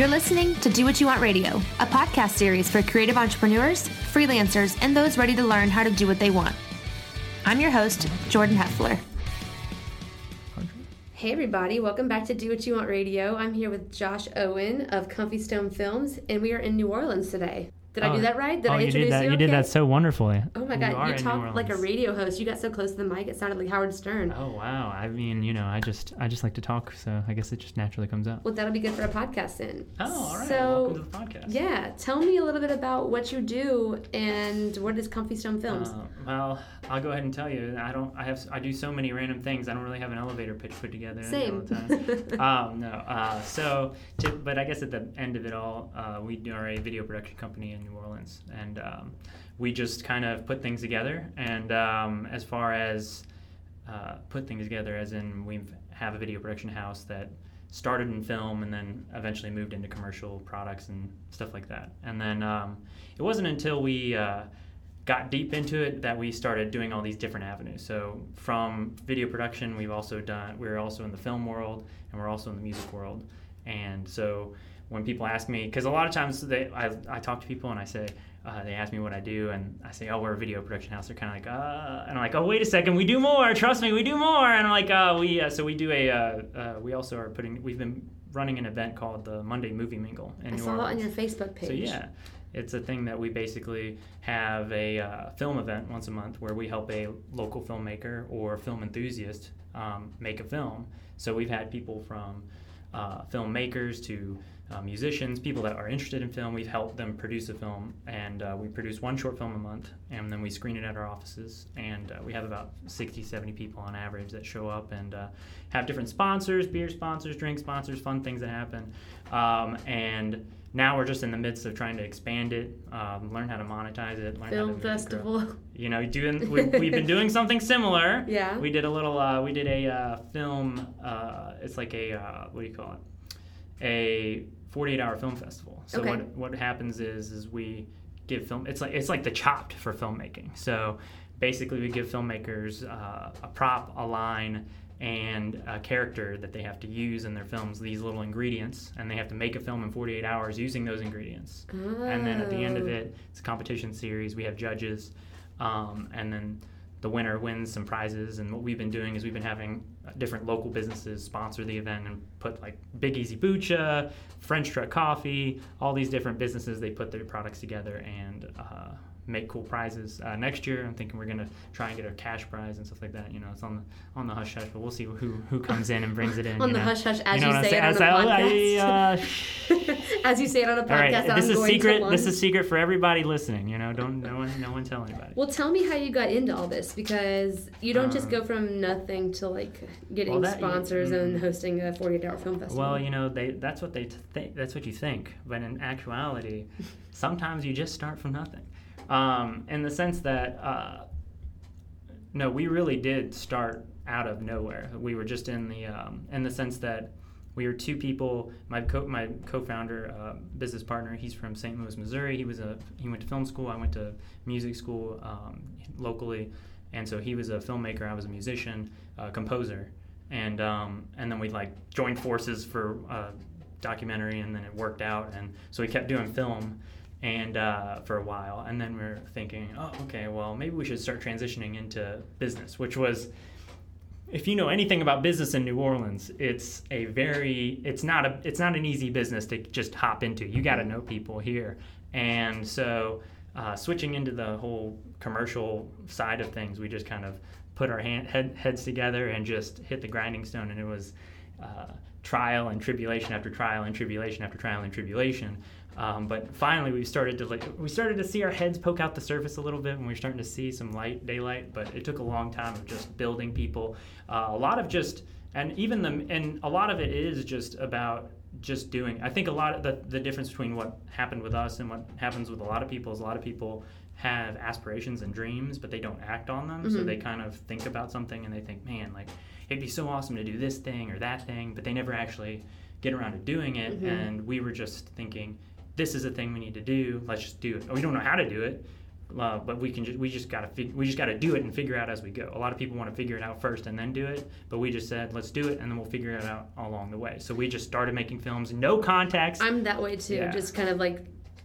You're listening to Do What You Want Radio, a podcast series for creative entrepreneurs, freelancers, and those ready to learn how to do what they want. I'm your host, Jordan Heffler. Hey, everybody, welcome back to Do What You Want Radio. I'm here with Josh Owen of Comfy Stone Films, and we are in New Orleans today. Did I Oh. do that right? Did oh, I you introduce did that. you? You did that so wonderfully. Oh my god, you New talked like a radio host. You got so close to the mic, it sounded like Howard Stern. Oh wow! I mean, you know, I just I just like to talk, so I guess it just naturally comes out. Well, that'll be good for a podcast then. Oh, all right. So, Welcome to the podcast. yeah, tell me a little bit about what you do and what is Comfy Stone Films. Uh, well, I'll go ahead and tell you. I don't. I have. I do so many random things. I don't really have an elevator pitch put together. Same. All the time. um, no. Uh, so, to, but I guess at the end of it all, uh, we are a video production company in New Orleans, and um, we just kind of put things together. And um, as far as uh, put things together, as in we have a video production house that started in film and then eventually moved into commercial products and stuff like that. And then um, it wasn't until we uh, got deep into it that we started doing all these different avenues. So from video production, we've also done. We're also in the film world and we're also in the music world. And so when people ask me, because a lot of times they, I, I talk to people and I say, uh, they ask me what I do, and I say, "Oh, we're a video production house." They're kind of like, "Uh," and I'm like, "Oh, wait a second, we do more. Trust me, we do more." And I'm like, "Uh, we uh, so we do a uh, uh, we also are putting we've been running an event called the Monday Movie Mingle in I saw that on your Facebook page. So yeah, it's a thing that we basically have a uh, film event once a month where we help a local filmmaker or film enthusiast um, make a film. So we've had people from uh, filmmakers to uh, musicians, people that are interested in film. We've helped them produce a film, and uh, we produce one short film a month, and then we screen it at our offices. And uh, we have about 60, 70 people on average that show up and uh, have different sponsors, beer sponsors, drink sponsors, fun things that happen. Um, and now we're just in the midst of trying to expand it, um, learn how to monetize it, learn how Film to it grow. festival. You know, doing we, we've been doing something similar. Yeah. We did a little. Uh, we did a uh, film. Uh, it's like a uh, what do you call it? A 48 hour film festival. So Okay. what what happens is is we give film. It's like it's like the Chopped for filmmaking. So basically, we give filmmakers uh, a prop, a line. And a character that they have to use in their films, these little ingredients, and they have to make a film in 48 hours using those ingredients. And then at the end of Oh. it, it's a competition series. We have judges, um, and then the winner wins some prizes. And what we've been doing is we've been having uh, different local businesses sponsor the event and put like Big Easy Bucha, French Truck Coffee, all these different businesses. They put their products together and uh, make cool prizes. Uh, next year, I'm thinking we're gonna try and get a cash prize and stuff like that. You know, it's on the on the hush hush, but we'll see who who comes in and brings it in. On you the know? hush hush, as know you, say it on a I- podcast. I, uh, as you say it on a all right, podcast, this I'm is secret. This is secret for everybody listening. You know, don't no one no one tell anybody. Well, tell me how you got into all this because you don't just Um, go from nothing to like getting well, that- sponsors and mm. hosting a 48 hour film festival. Well, you know, they that's what they think. That's what you think, but in actuality, sometimes you just start from nothing. Um, in the sense that, uh, no, we really did start out of nowhere. We were just in the um, in the sense that we were two people. My co my co-founder, uh, business partner, he's from St. Louis, Missouri. He was a he went to film school. I went to music school um, locally, and so he was a filmmaker. I was a musician, uh, composer, and um, and then we like joined forces for a documentary, and then it worked out, and so we kept doing film. And uh, for a while, and then we are thinking, oh, okay, well, maybe we should start transitioning into business, which was if you know anything about business in New Orleans, it's a very it's not a it's not an easy business to just hop into. You got to know people here, and so uh, switching into the whole commercial side of things, we just kind of put our hand, head, heads together and just hit the grinding stone, and it was uh, trial and tribulation after trial and tribulation after trial and tribulation. Um, but finally, we started to like we started to see our heads poke out the surface a little bit, and we are starting to see some light, daylight. But it took a long time of just building people. Uh, a lot of just and even the and a lot of it is just about just doing. I think a lot of the the difference between what happened with us and what happens with a lot of people is a lot of people have aspirations and dreams, but they don't act on them. So Mhm. they kind of think about something and they think, man, like it'd be so awesome to do this thing or that thing, but they never actually get around to doing it. Mhm. And we were just thinking, this is a thing we need to do. Let's just do it. We don't know how to do it. Uh, but we can just we just gotta fig- we just gotta do it and figure out as we go. A lot of people want to figure it out first and then do it, but we just said let's do it and then we'll figure it out along the way. So we just started making films, no context. I'm that way too. Yeah. Just kind of like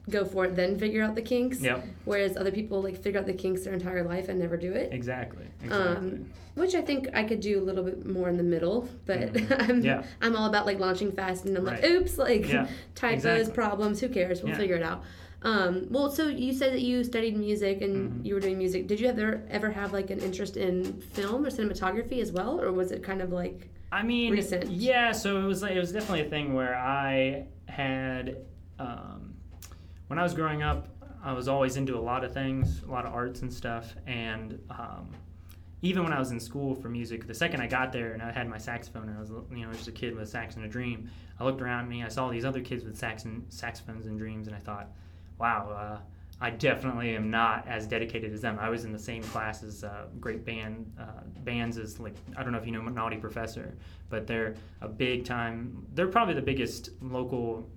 go for it, then figure out the kinks. Yep. Whereas other people like figure out the kinks their entire life and never do it. Exactly. Exactly. Um, which I think I could do a little bit more in the middle, but I'm Yeah. I'm all about like launching fast, and I'm like, oops, like Yeah, typos, exactly. problems, who cares? We'll Yeah. figure it out. Um, well, so you said that you studied music and Mm-hmm. you were doing music. Did you ever ever have like an interest in film or cinematography as well, or was it kind of like I mean, recent. yeah. So it was like it was definitely a thing where I had, um, when I was growing up, I was always into a lot of things, a lot of arts and stuff, and um, even when I was in school for music, the second I got there and I had my saxophone and I was you know just a kid with a sax and a dream, I looked around me, I saw these other kids with sax and saxophones and dreams, and I thought, wow. Uh, I definitely am not as dedicated as them. I was in the same class as uh, great band uh, bands as like I don't know if you know Naughty Professor, but they're a big time. They're probably the biggest local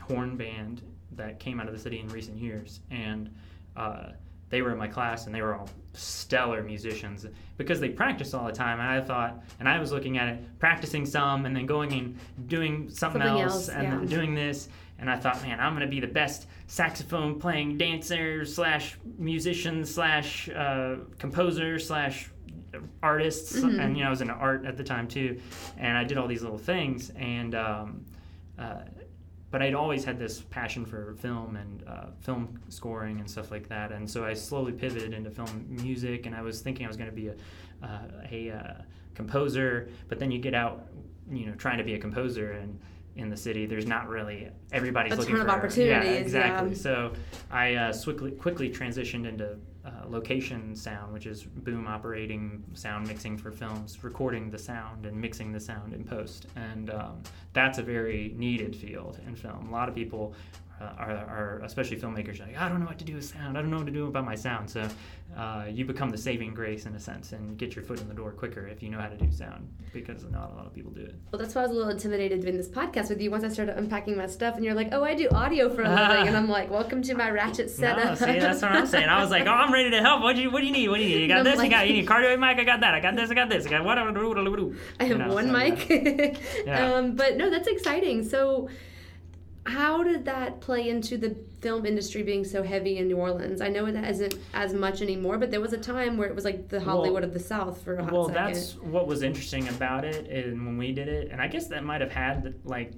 horn band that came out of the city in recent years, and uh, they were in my class and they were all stellar musicians because they practice all the time. And I thought, and I was looking at it, practicing some and then going and doing something, Something else, else, and yeah. then doing this. And I thought, man, I'm gonna be the best saxophone playing dancer slash musician slash uh, composer slash artist. And you know, I was in art at the time too, and I did all these little things. And um, uh, but I'd always had this passion for film and uh, film scoring and stuff like that. And so I slowly pivoted into film music, and I was thinking I was going to be a uh, a uh, composer. But then you get out, you know, trying to be a composer and in the city, there's not really everybody's A looking ton of for opportunities, Yeah, exactly. yeah. So I uh, quickly quickly transitioned into uh, location sound, which is boom operating sound mixing for films, recording the sound and mixing the sound in post, and um, that's a very needed field in film. A lot of people. Uh, are, are especially filmmakers are like I don't know what to do with sound I don't know what to do about my sound so uh, you become the saving grace in a sense and get your foot in the door quicker if you know how to do sound because not a lot of people do it Well, that's why I was a little intimidated doing this podcast with you. Once I started unpacking my stuff, and you're like, "Oh, I do audio for a living," and I'm like, "Welcome to my ratchet setup." No, see, that's what I'm saying. I was like, oh, I'm ready to help. What do you, what do you need? What do you need? You got this. like- you got, you need a cardioid mic. I got that. I got this. I got this. I got whatever. I have one mic. Yeah. um, but no, that's exciting. So, how did that play into the film industry being so heavy in New Orleans? I know it isn't as much anymore, but there was a time where it was like the Hollywood of the South for a hot Well, second. that's what was interesting about it, and when we did it, and I guess that might have had like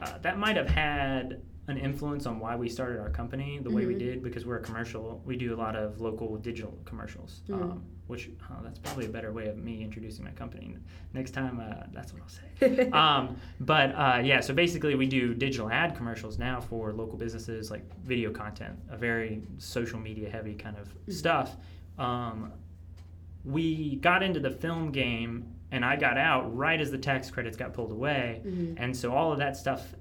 uh, that might have had an influence on why we started our company the way we Mhm. did because we're a commercial. We do a lot of local digital commercials, Mhm. um, which that's probably a better way of me introducing my company. Next time, uh, that's what I'll say. um, but uh, yeah, so basically, we do digital ad commercials now for local businesses, like video content, a very social media heavy kind of stuff. Um, we got into the film game, and I got out right as the tax credits got pulled away, Mhm. and so all of that stuff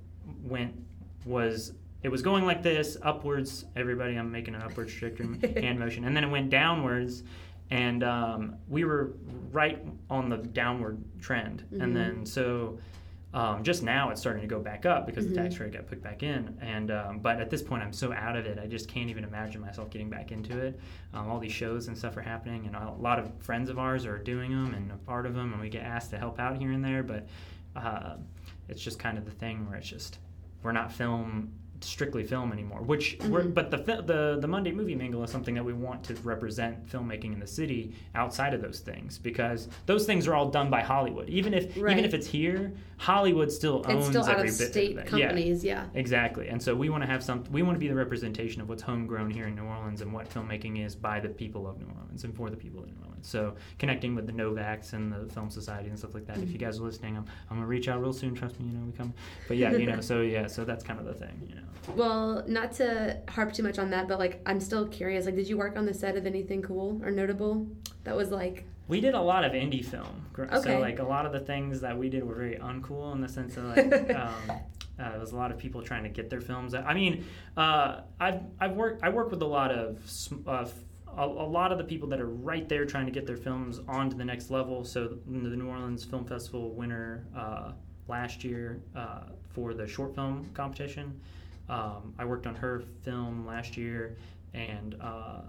went was. It was going like this, upwards. Everybody, I'm making an upward trajectory hand motion, and then it went downwards, and um, we were right on the downward trend. Mhm. And then so um, just now it's starting to go back up because Mhm. the tax rate got put back in. And um, but at this point I'm so out of it, I just can't even imagine myself getting back into it. Um, all these shows and stuff are happening, and a lot of friends of ours are doing them and a part of them, and we get asked to help out here and there. But uh, it's just kind of the thing where it's just we're not film strictly film anymore which we're, Mhm. but the, the the monday movie mingle is something that we want to represent filmmaking in the city outside of those things because those things are all done by hollywood. Even if Right. even if it's here hollywood still owns it's still out of bit state companies, yeah. yeah. Exactly. And so we want to have some we want to be the representation of what's homegrown here in new orleans and what filmmaking is by the people of new orleans and for the people of new orleans. So connecting with the NOVACs and the film society and stuff like that if you guys are listening i'm, I'm gonna reach out real soon trust me you know we come. But yeah you know so yeah so that's kind of the thing you know Well, not to harp too much on that, but like I'm still curious. Like, did you work on the set of anything cool or notable that was like? We did a lot of indie film. Okay. So like a lot of the things that we did were very uncool in the sense of like um, uh, there was a lot of people trying to get their films. I mean, uh, I've I've worked I work with a lot of uh, a, a lot of the people that are right there trying to get their films on to the next level. So the New Orleans Film Festival winner uh, last year uh, for the short film competition. Um, I worked on her film last year, and uh,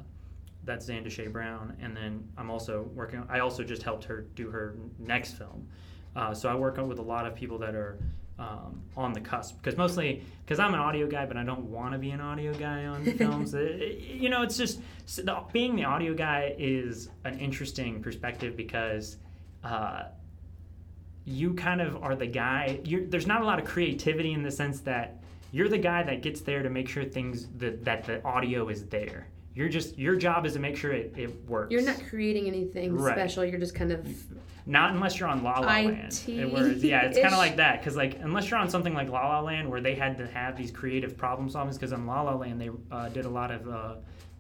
that's Zandashé Brown, and then I'm also working. On, I also just helped her do her next film. Uh, so I work with a lot of people that are um, on the cusp because mostly because I'm an audio guy, but I don't want to be an audio guy on films. It- you know, it's just so the, being the audio guy is an interesting perspective because. Uh, you kind of are the guy. You're, there's not a lot of creativity in the sense that you're the guy that gets there to make sure things that, that the audio is there. You're just your job is to make sure it, it works. You're not creating anything Right. special. You're just kind of Not unless you're on La La Land. Where yeah, it's kind of like that because like unless you're on something like La La Land where they had to have these creative problem solvings because on La La Land they uh, did a lot of uh,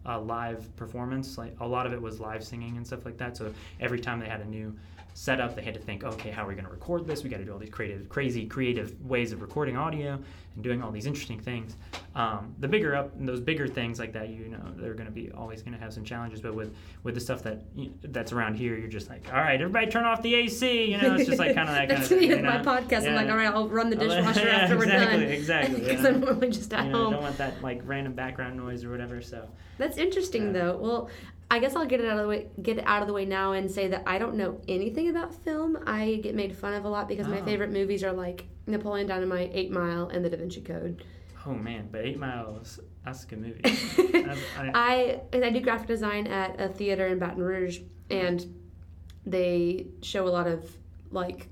uh, live performance. Like a lot of it was live singing and stuff like that. So every time they had a new setup, they had to think, okay, how are we going to record this? We got to do all these creative, crazy, creative ways of recording audio and doing all these interesting things. Um, the bigger up, those bigger things like that, you know, they're going to be always going to have some challenges. But with with the stuff that you- that's around here, you're just like, all right, everybody, turn off the AC. You know, it's just like kind of that kind That's of thing. you with my know? podcast. I'm like, all right, I'll run the dishwasher Yeah, after we're exactly, done. exactly, Because yeah. I'm normally just at You know, I home. don't want that like random background noise or whatever. So That's interesting Yeah. though. Well, I guess I'll get it out of the way get it out of the way now and say that I don't know anything about film. I get made fun of a lot because my Oh. favorite movies are like Napoleon Dynamite, Eight Mile, and The Da Vinci Code. oh man, but Eight Miles, that's a good movie. I, I, I do graphic design at a theater in Baton Rouge, and they show a lot of like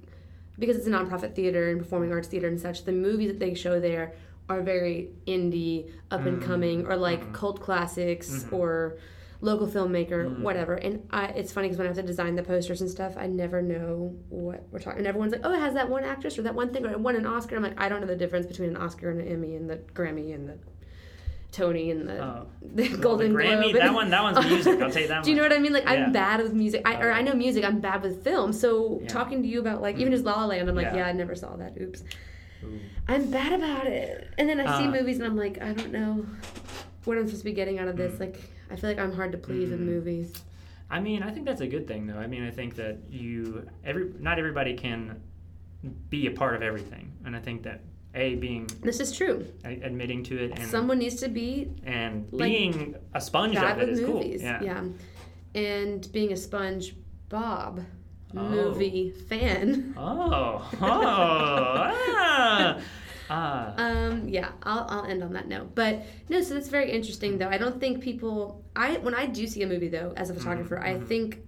because it's a nonprofit theater and performing arts theater and such. The movies that they show there are very indie, up and coming, or like Mhm. cult classics Mhm. or local filmmaker, Mhm. whatever. And I, it's funny because when I have to design the posters and stuff, I never know what we're talking. And everyone's like, "Oh, it has that one actress or that one thing or it won an Oscar." I'm like, I don't know the difference between an Oscar and an Emmy and the Grammy and the Tony and the, Oh. the Golden the Grammy, Globe. that one, that one's music. I'll tell you that. Do you know what I mean? Like Yeah. I'm bad with music, I, or I know music. I'm bad with film. So Yeah. talking to you about like even just La La Land, I'm like, Yeah. yeah, I never saw that. Oops, Ooh. I'm bad about it. And then I see Uh. movies and I'm like, I don't know what I'm supposed to be getting out of this. Mm. Like I feel like I'm hard to please in Mm. movies. I mean, I think that's a good thing, though. I mean, I think that you every not everybody can be a part of everything, and I think that a being This is true. a- admitting to it and Someone needs to be and like, being a sponge of it is cool. movies. Yeah. And being a sponge Bob Oh. movie fan. Oh. Oh. ah. Ah. Um, yeah, I'll, I'll end on that note. But no, so that's very interesting though. I don't think people I when I do see a movie though as a photographer, I mhm. think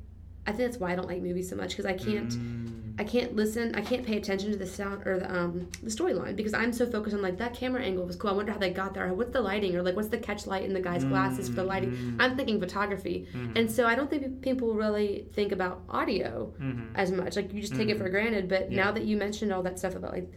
I think that's why I don't like movies so much because I can't Mm. I can't listen, I can't pay attention to the sound or the um the storyline because I'm so focused on like that camera angle was cool. I wonder how they got there. Or what's the lighting or like what's the catch light in the guy's glasses for the lighting. Mm. I'm thinking photography. Mhm. And so I don't think people really think about audio Mhm. as much. Like you just take it for granted. But Yeah. now that you mentioned all that stuff about like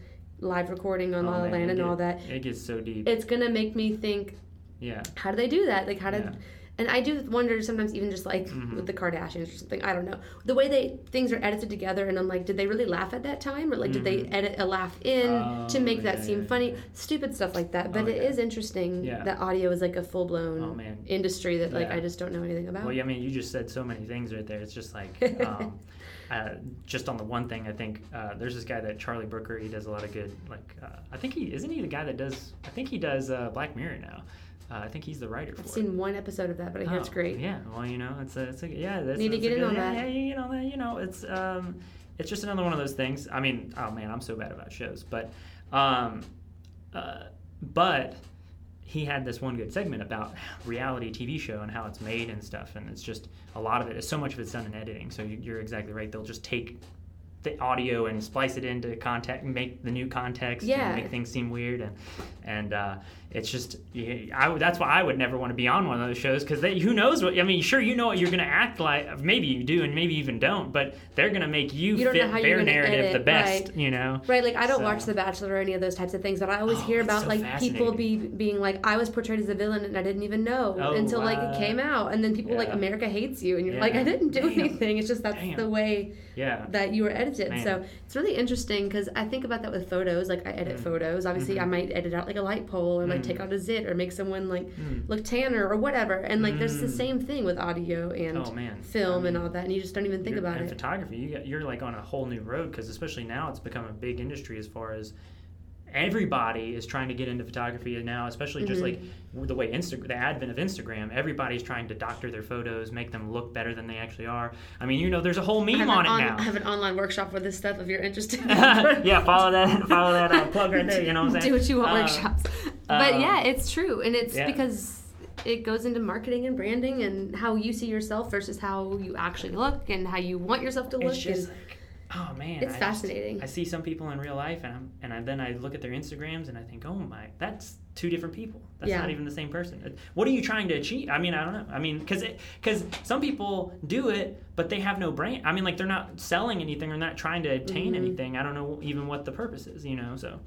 live recording on Oh, La La Land and all that, It gets so deep. it's gonna make me think, yeah. how do they do that? Like how did Yeah. And I do wonder sometimes even just like Mhm. with the Kardashians or something, I don't know. The way they things are edited together and I'm like, did they really laugh at that time? Or like did they Mhm. edit a laugh in to Oh, make that seem yeah, funny? yeah. Stupid stuff like that. But Oh, it is yeah. interesting Yeah. that audio is like a full blown Oh, industry that like Yeah. I just don't know anything about. Well, yeah, I mean, you just said so many things right there. It's just like, um, uh, just on the one thing, I think uh, there's this guy that Charlie Brooker. He does a lot of good. Like, uh, I think he isn't he the guy that does. I think he does uh, Black Mirror now. Uh, I think he's the writer for I've it. seen one episode of that, but I hear it's Oh, great. Yeah, well, you know, it's a, it's a yeah. That's, Need to get a in good- on yeah, that. Yeah, you know that. You know, it's um, it's just another one of those things. I mean, oh man, I'm so bad about shows, but um, uh, but he had this one good segment about reality TV show and how it's made and stuff, and it's just a lot of it. So much of it's done in editing. So you- you're exactly right. They'll just take the audio and splice it into context, make the new context, Yeah. and make things seem weird, and and uh, it's just I that's why I would never want to be on one of those shows because who knows what I mean. Sure, you know what you're going to act like. Maybe you do, and maybe even don't. But they're going to make you, You fit their narrative edit, the best. right. You know. Right, like I don't So- watch The Bachelor or any of those types of things, but I always Oh, hear about so like people be being like, I was portrayed as a villain and I didn't even know Oh, until like it came out, and then people like America hates you, and you're Yeah. like, I didn't do Damn. anything. It's just that's Damn. the way Yeah. that you were edited. Man. So it's really interesting because I think about that with photos. Like I edit Mm. photos. Obviously, Mhm. I might edit out like a light pole or like take Mm. out a zit or make someone like Mm. look tanner or whatever. And like there's the Mm. same thing with audio and Oh film I and all that, and you just don't even think about and it. photography, you got, you're like on a whole new road because especially now it's become a big industry as far as everybody is trying to get into photography now, especially just like Mm-hmm. the way Insta- the advent of Instagram. Everybody's trying to doctor their photos, make them look better than they actually are. I mean, you know, there's a whole meme on it on- now. I have an online workshop for this stuff if you're interested. yeah, follow that. Follow that uh, plug right there. You know what I'm saying? Do what you want Uh, workshops. But um, yeah, it's true. And it's yeah. because it goes into marketing and branding and how you see yourself versus how you actually look and how you want yourself to look. It's just and like, oh man, it's I just- fascinating. I see some people in real life, and I'm, and I, then I look at their Instagrams, and I think, oh my, that's two different people. That's Yeah. not even the same person. Uh, What are you trying to achieve? I mean, I don't know. I mean, because because some people do it, but they have no brand. I mean, like they're not selling anything, or not trying to attain Mhm. anything. I don't know even what the purpose is. You know, so.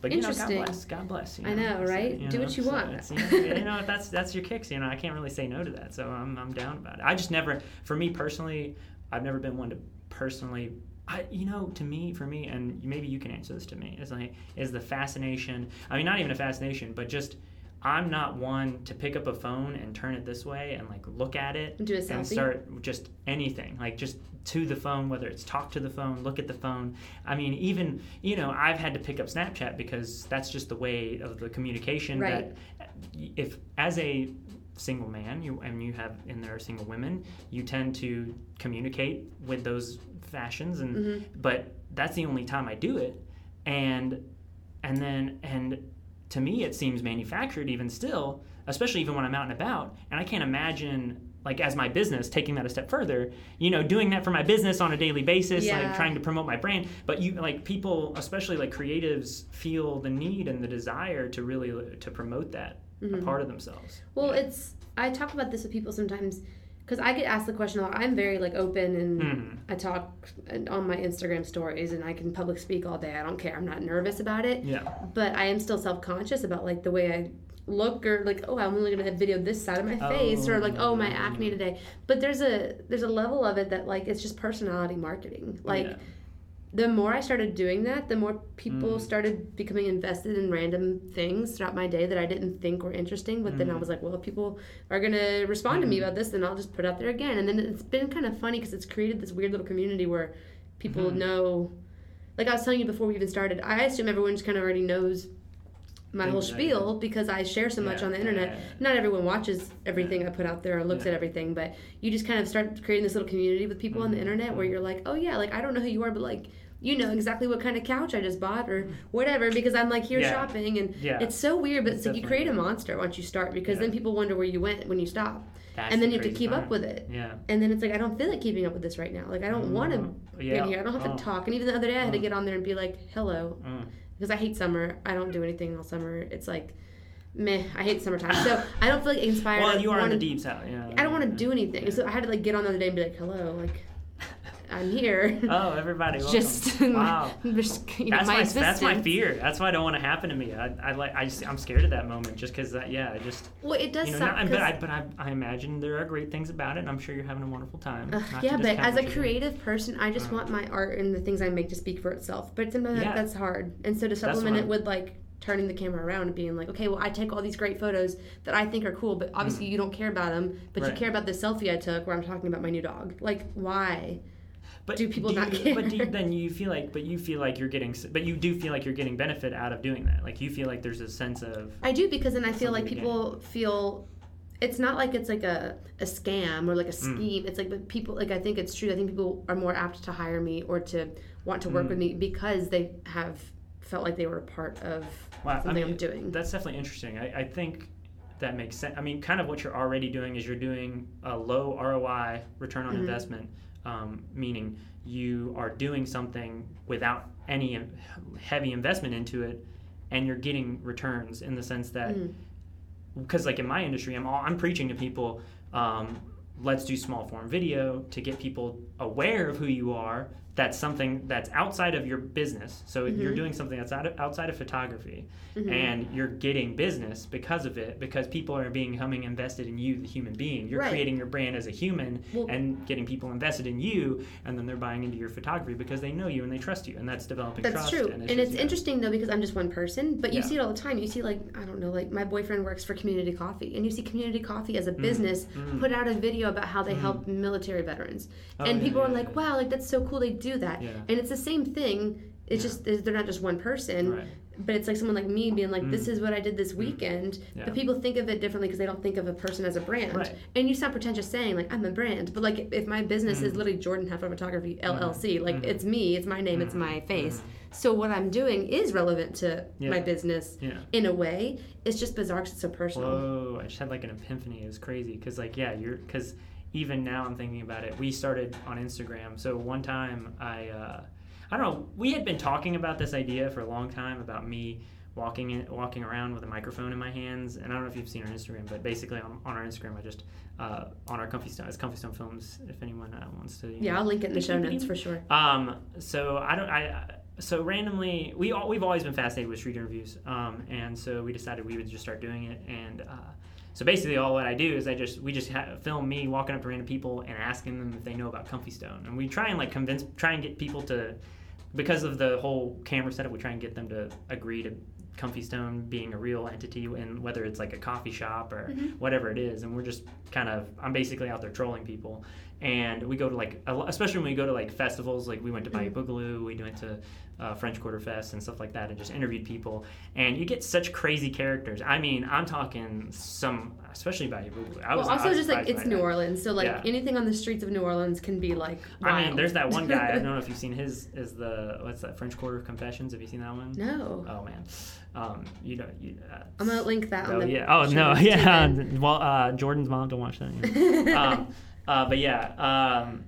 But you know, God bless. God bless. You I know, So, right? Do what you so want. you, know, if that's that's your kicks. You know, I can't really say no to that. So I'm I'm down about it. I just never, for me personally, I've never been one to personally. I, you know, to me, for me, and maybe you can answer this to me, is like is the fascination. I mean, not even a fascination, but just I'm not one to pick up a phone and turn it this way and like look at it Do a and start just anything like just to the phone whether it's talk to the phone look at the phone i mean even you know i've had to pick up snapchat because that's just the way of the communication Right. that if as a single man you and you have and there are single women you tend to communicate with those fashions and Mhm. but that's the only time i do it and and then and to me it seems manufactured even still especially even when i'm out and about and i can't imagine like as my business taking that a step further you know doing that for my business on a daily basis Yeah. like trying to promote my brand but you like people especially like creatives feel the need and the desire to really to promote that a part of themselves Well, it's I talk about this with people sometimes because I get asked the question a lot. I'm very like open and Mhm. I talk on my Instagram stories and I can public speak all day. I don't care. I'm not nervous about it. yeah But I am still self conscious about like the way I look or like oh I'm only gonna have video this side of my face or like oh my acne today. But there's a there's a level of it that like it's just personality marketing. Like Yeah. the more I started doing that, the more people Mm. started becoming invested in random things throughout my day that I didn't think were interesting. But Mm. then I was like, well, if people are to respond to me about this, then I'll just put it out there again. And then it's been kind of funny because it's created this weird little community where people Mhm. know. Like I was telling you before we even started, I assume everyone just kind of already knows my whole Exactly. spiel because I share so much Yeah, on the internet. yeah, yeah. Not everyone watches everything I put out there or looks at everything, but you just kind of start creating this little community with people on the Mhm. internet where you're like, oh yeah, like I don't know who you are, but like you know exactly what kind of couch I just bought or whatever because I'm like here shopping and it's so weird, but It's it's like you create a monster once you start because then people wonder where you went when you stop, That's and then the you have to keep up with it. yeah And then it's like I don't feel like keeping up with this right now. Like I don't want to be yeah here. I don't have Oh. to talk. And even the other day, I had to Mm. get on there and be like, "Hello," Mm. Because I hate summer. I don't do anything all summer. It's like, meh. I hate summertime, so I don't feel like inspired. well you are in wanna- the deep south yeah I don't want to do anything. So I had to like get on the other day and be like, "Hello," like I'm here. oh everybody welcome. just wow just, you know, that's my, my, that's my fear. That's why I don't want to happen to me. I, I like I just, I'm scared of that moment just because that yeah I just Well, it does you know suck. not, but I but I, I imagine there are great things about it. and I'm sure you're having a wonderful time. Yeah, but as a what you're doing. creative person, I just Uh. want my art and the things I make to speak for itself. But sometimes Yeah. that's hard. And so to supplement it with like turning the camera around and being like, okay, well, I take all these great photos that I think are cool, but obviously you don't care about them, but you Mm. Care about the selfie I took where I'm talking about my new dog. Like, why? But do people not you, But do you, then you feel like, but you feel like you're getting, but you do feel like you're getting benefit out of doing that. Like you feel like there's a sense of I do because then I feel like people feel it's not like it's like a, a scam or like a Mm. scheme. It's like but people like I think it's true. I think people are more apt to hire me or to want to work Mm. with me because they have felt like they were a part of Wow, I something mean, I'm doing. That's definitely interesting. I, I think that makes sense. I mean, kind of what you're already doing is you're doing a low ROI return on Mhm. investment, um, meaning you are doing something without any heavy investment into it, and you're getting returns in the sense that Mm. because like in my industry i'm all, i'm preaching to people um, let's do small form video to get people aware of who you are that's something that's outside of your business so you're Mhm. doing something outside of, outside of photography Mhm. and you're getting business because of it because people are being becoming invested in you the human being you're Right. creating your brand as a human Well- and getting people invested in you and then they're buying into your photography because they know you and they trust you and that's developing That's true, and and it's, it's, just, yeah. interesting though because I'm just one person. But you Yeah. see it all the time. You see like I don't know, like my boyfriend works for Community Coffee, and you see Community Coffee as a business mm. put out a video about how they Mm. help military veterans, Oh, and yeah, people yeah, are like, "Wow, like that's so cool they do that." Yeah. And it's the same thing. It's Yeah. just they're not just one person. Right. but it's like someone like me being like, "This is what I did this weekend." Mm. Yeah. But people think of it differently because they don't think of a person as a brand. Right. And you sound pretentious saying like, "I'm a brand," but like if my business Mm. is literally Jordan Heffler Photography LLC, like Mhm. it's me, it's my name, it's my face. So what I'm doing is relevant to Yeah. my business Yeah. in a way. It's just bizarre 'cause it's so personal. Whoa! I just had like an epiphany. It was crazy because like yeah, you're because even now I'm thinking about it. We started on Instagram. So one time I uh, I don't know. We had been talking about this idea for a long time about me walking in, walking around with a microphone in my hands. And I don't know if you've seen our Instagram, but basically on, on our Instagram, I just uh, on our Comfy Stone, it's Comfy Stone Films. If anyone uh, wants to, Yeah, know, I'll link it in the show notes for sure. um, so I don't. I so randomly we all, we've always been fascinated with street interviews. Um, and so we decided we would just start doing it. And uh, so basically, all what I do is I just we just ha- film me walking up to random people and asking them if they know about Comfy Stone. And we try and like convince, try and get people to because of the whole camera setup. We try and get them to agree to. Comfy Stone being a real entity, and whether it's like a coffee shop or mm-hmm. whatever it is, and we're just kind of I'm basically out there trolling people, and we go to like especially when we go to like festivals like we went to Bayou Boogaloo we went to uh, French Quarter Fest and stuff like that and just interviewed people and you get such crazy characters I mean I'm talking some especially Bayou Boogaloo I was Well, also was just like it's New that. Orleans, so like Yeah. anything on the streets of New Orleans can be like. I mean there's that one guy I don't know if you've seen his is the what's that French Quarter Confessions have you seen that one no, oh man um, you know you, uh, I'm gonna link that on Oh the. yeah. Oh no. Yeah. Well, uh, Jordan's mom don't watch that. Yeah. um, uh, but yeah. Um,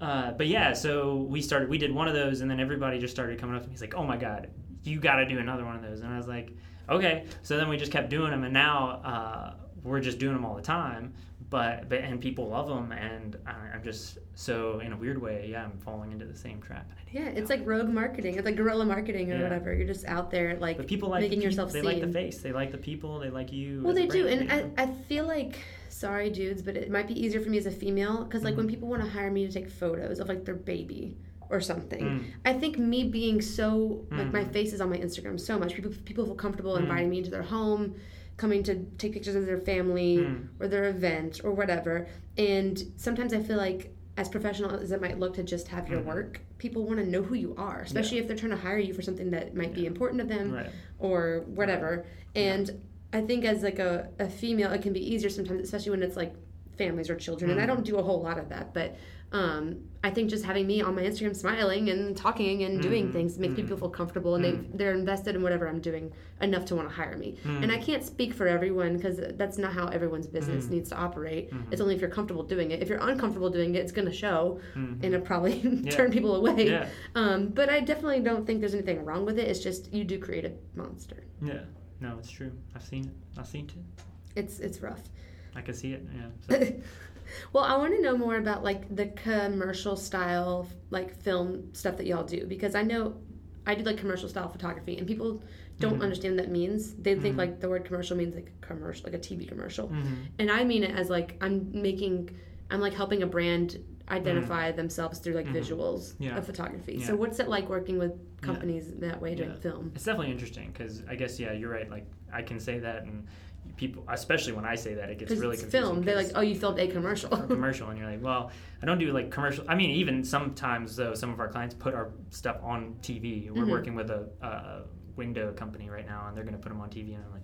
uh, but yeah. So we started. We did one of those, and then everybody just started coming up to me. He's like, "Oh my god, you got to do another one of those." And I was like, "Okay." So then we just kept doing them, and now uh, we're just doing them all the time. But, but and people love them, and I, I'm just so in a weird way, yeah, I'm falling into the same trap. And I didn't Yeah, it's know like rogue marketing. It's like guerrilla marketing or Yeah. whatever. You're just out there like But people like making the yourself They seen. like the face. They like the people. They like you. Well, they do, and? I, I feel like sorry, dudes, but it might be easier for me as a female because like when Mhm. people want to hire me to take photos of like their baby or something, Mm. I think me being so like my Mhm. face is on my Instagram so much. People people feel comfortable Mm. inviting me into their home, coming to take pictures of their family Mm. or their event or whatever. And sometimes I feel like as professional as it might look to just have your Mhm. work, people want to know who you are, especially if they're trying to hire you for something that might be important to them Right. or whatever. And I think as like a, a female, it can be easier sometimes, especially when it's like families or children. And I Mhm. don't do a whole lot of that, but um, I think just having me on my Instagram smiling and talking and doing Mhm. things makes Mhm. people feel comfortable and they they're invested in whatever I'm doing enough to want to hire me. Mm. And I can't speak for everyone because that's not how everyone's business Mhm. needs to operate. Mhm. It's only if you're comfortable doing it. If you're uncomfortable doing it, it's going to show and it'll probably turn people away. Yeah. Um, but I definitely don't think there's anything wrong with it. It's just you do create a monster. Yeah. No, it's true. I've seen it. I've seen it. It's it's rough. I can see it. Yeah. So, well, I want to know more about like the commercial style like film stuff that y'all do because I know I do like commercial style photography and people don't Mhm. understand what that means. They think Mhm. like the word commercial means like commercial, like a TV commercial, mhm. and I mean it as like I'm making, I'm like helping a brand identify themselves through like Mhm. visuals Yeah. of photography. Yeah. So what's it like working with companies that way doing Yeah. film? It's definitely interesting because I guess yeah, you're right. Like I can say that, and people, especially when I say that, it gets really it's confusing. film. They're like, oh, you filmed a commercial. a commercial and you're like well i don't do like commercial i mean even sometimes though some of our clients put our stuff on tv we're Mhm. working with a, a window company right now and they're going to put them on tv and i'm like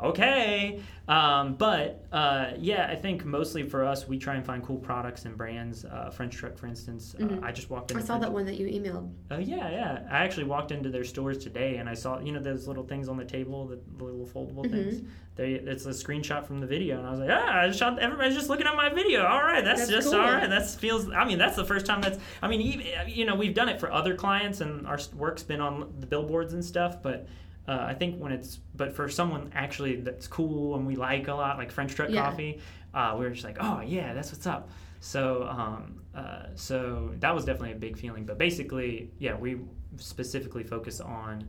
okay um, but uh, yeah i think mostly for us we try and find cool products and brands uh, french truck for instance Mhm. uh, i just walked in I saw that one that you emailed. Oh yeah, yeah. I actually walked into their stores today, and I saw you know those little things on the table, the, the little foldable things. Mm-hmm. They it's a screenshot from the video, and I was like, ah, I shot. Everybody's just looking at my video. All right, that's, That's just cool. all right. That feels. I mean, that's the first time that's. I mean, even, you know, we've done it for other clients, and our work's been on the billboards and stuff, but. Uh, I think when it's, but for someone actually that's cool and we like a lot, like French Truck Yeah. Coffee, uh, we were just like, oh yeah, that's what's up. So, um, uh, so that was definitely a big feeling. But basically, yeah, we specifically focus on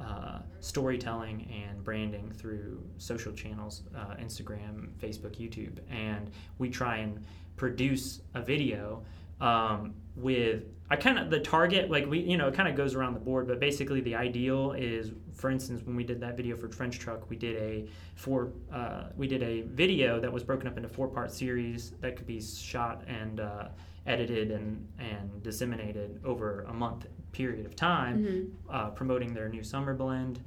uh, storytelling and branding through social channels, uh, Instagram, Facebook, YouTube, and we try and produce a video um, with I kind of the target like we you know it kind of goes around the board, but basically the ideal is, for instance, when we did that video for French Truck, we did a four uh, we did a video that was broken up into four part series that could be shot and uh, edited and, and disseminated over a month period of time, Mm-hmm. uh, promoting their new summer blend.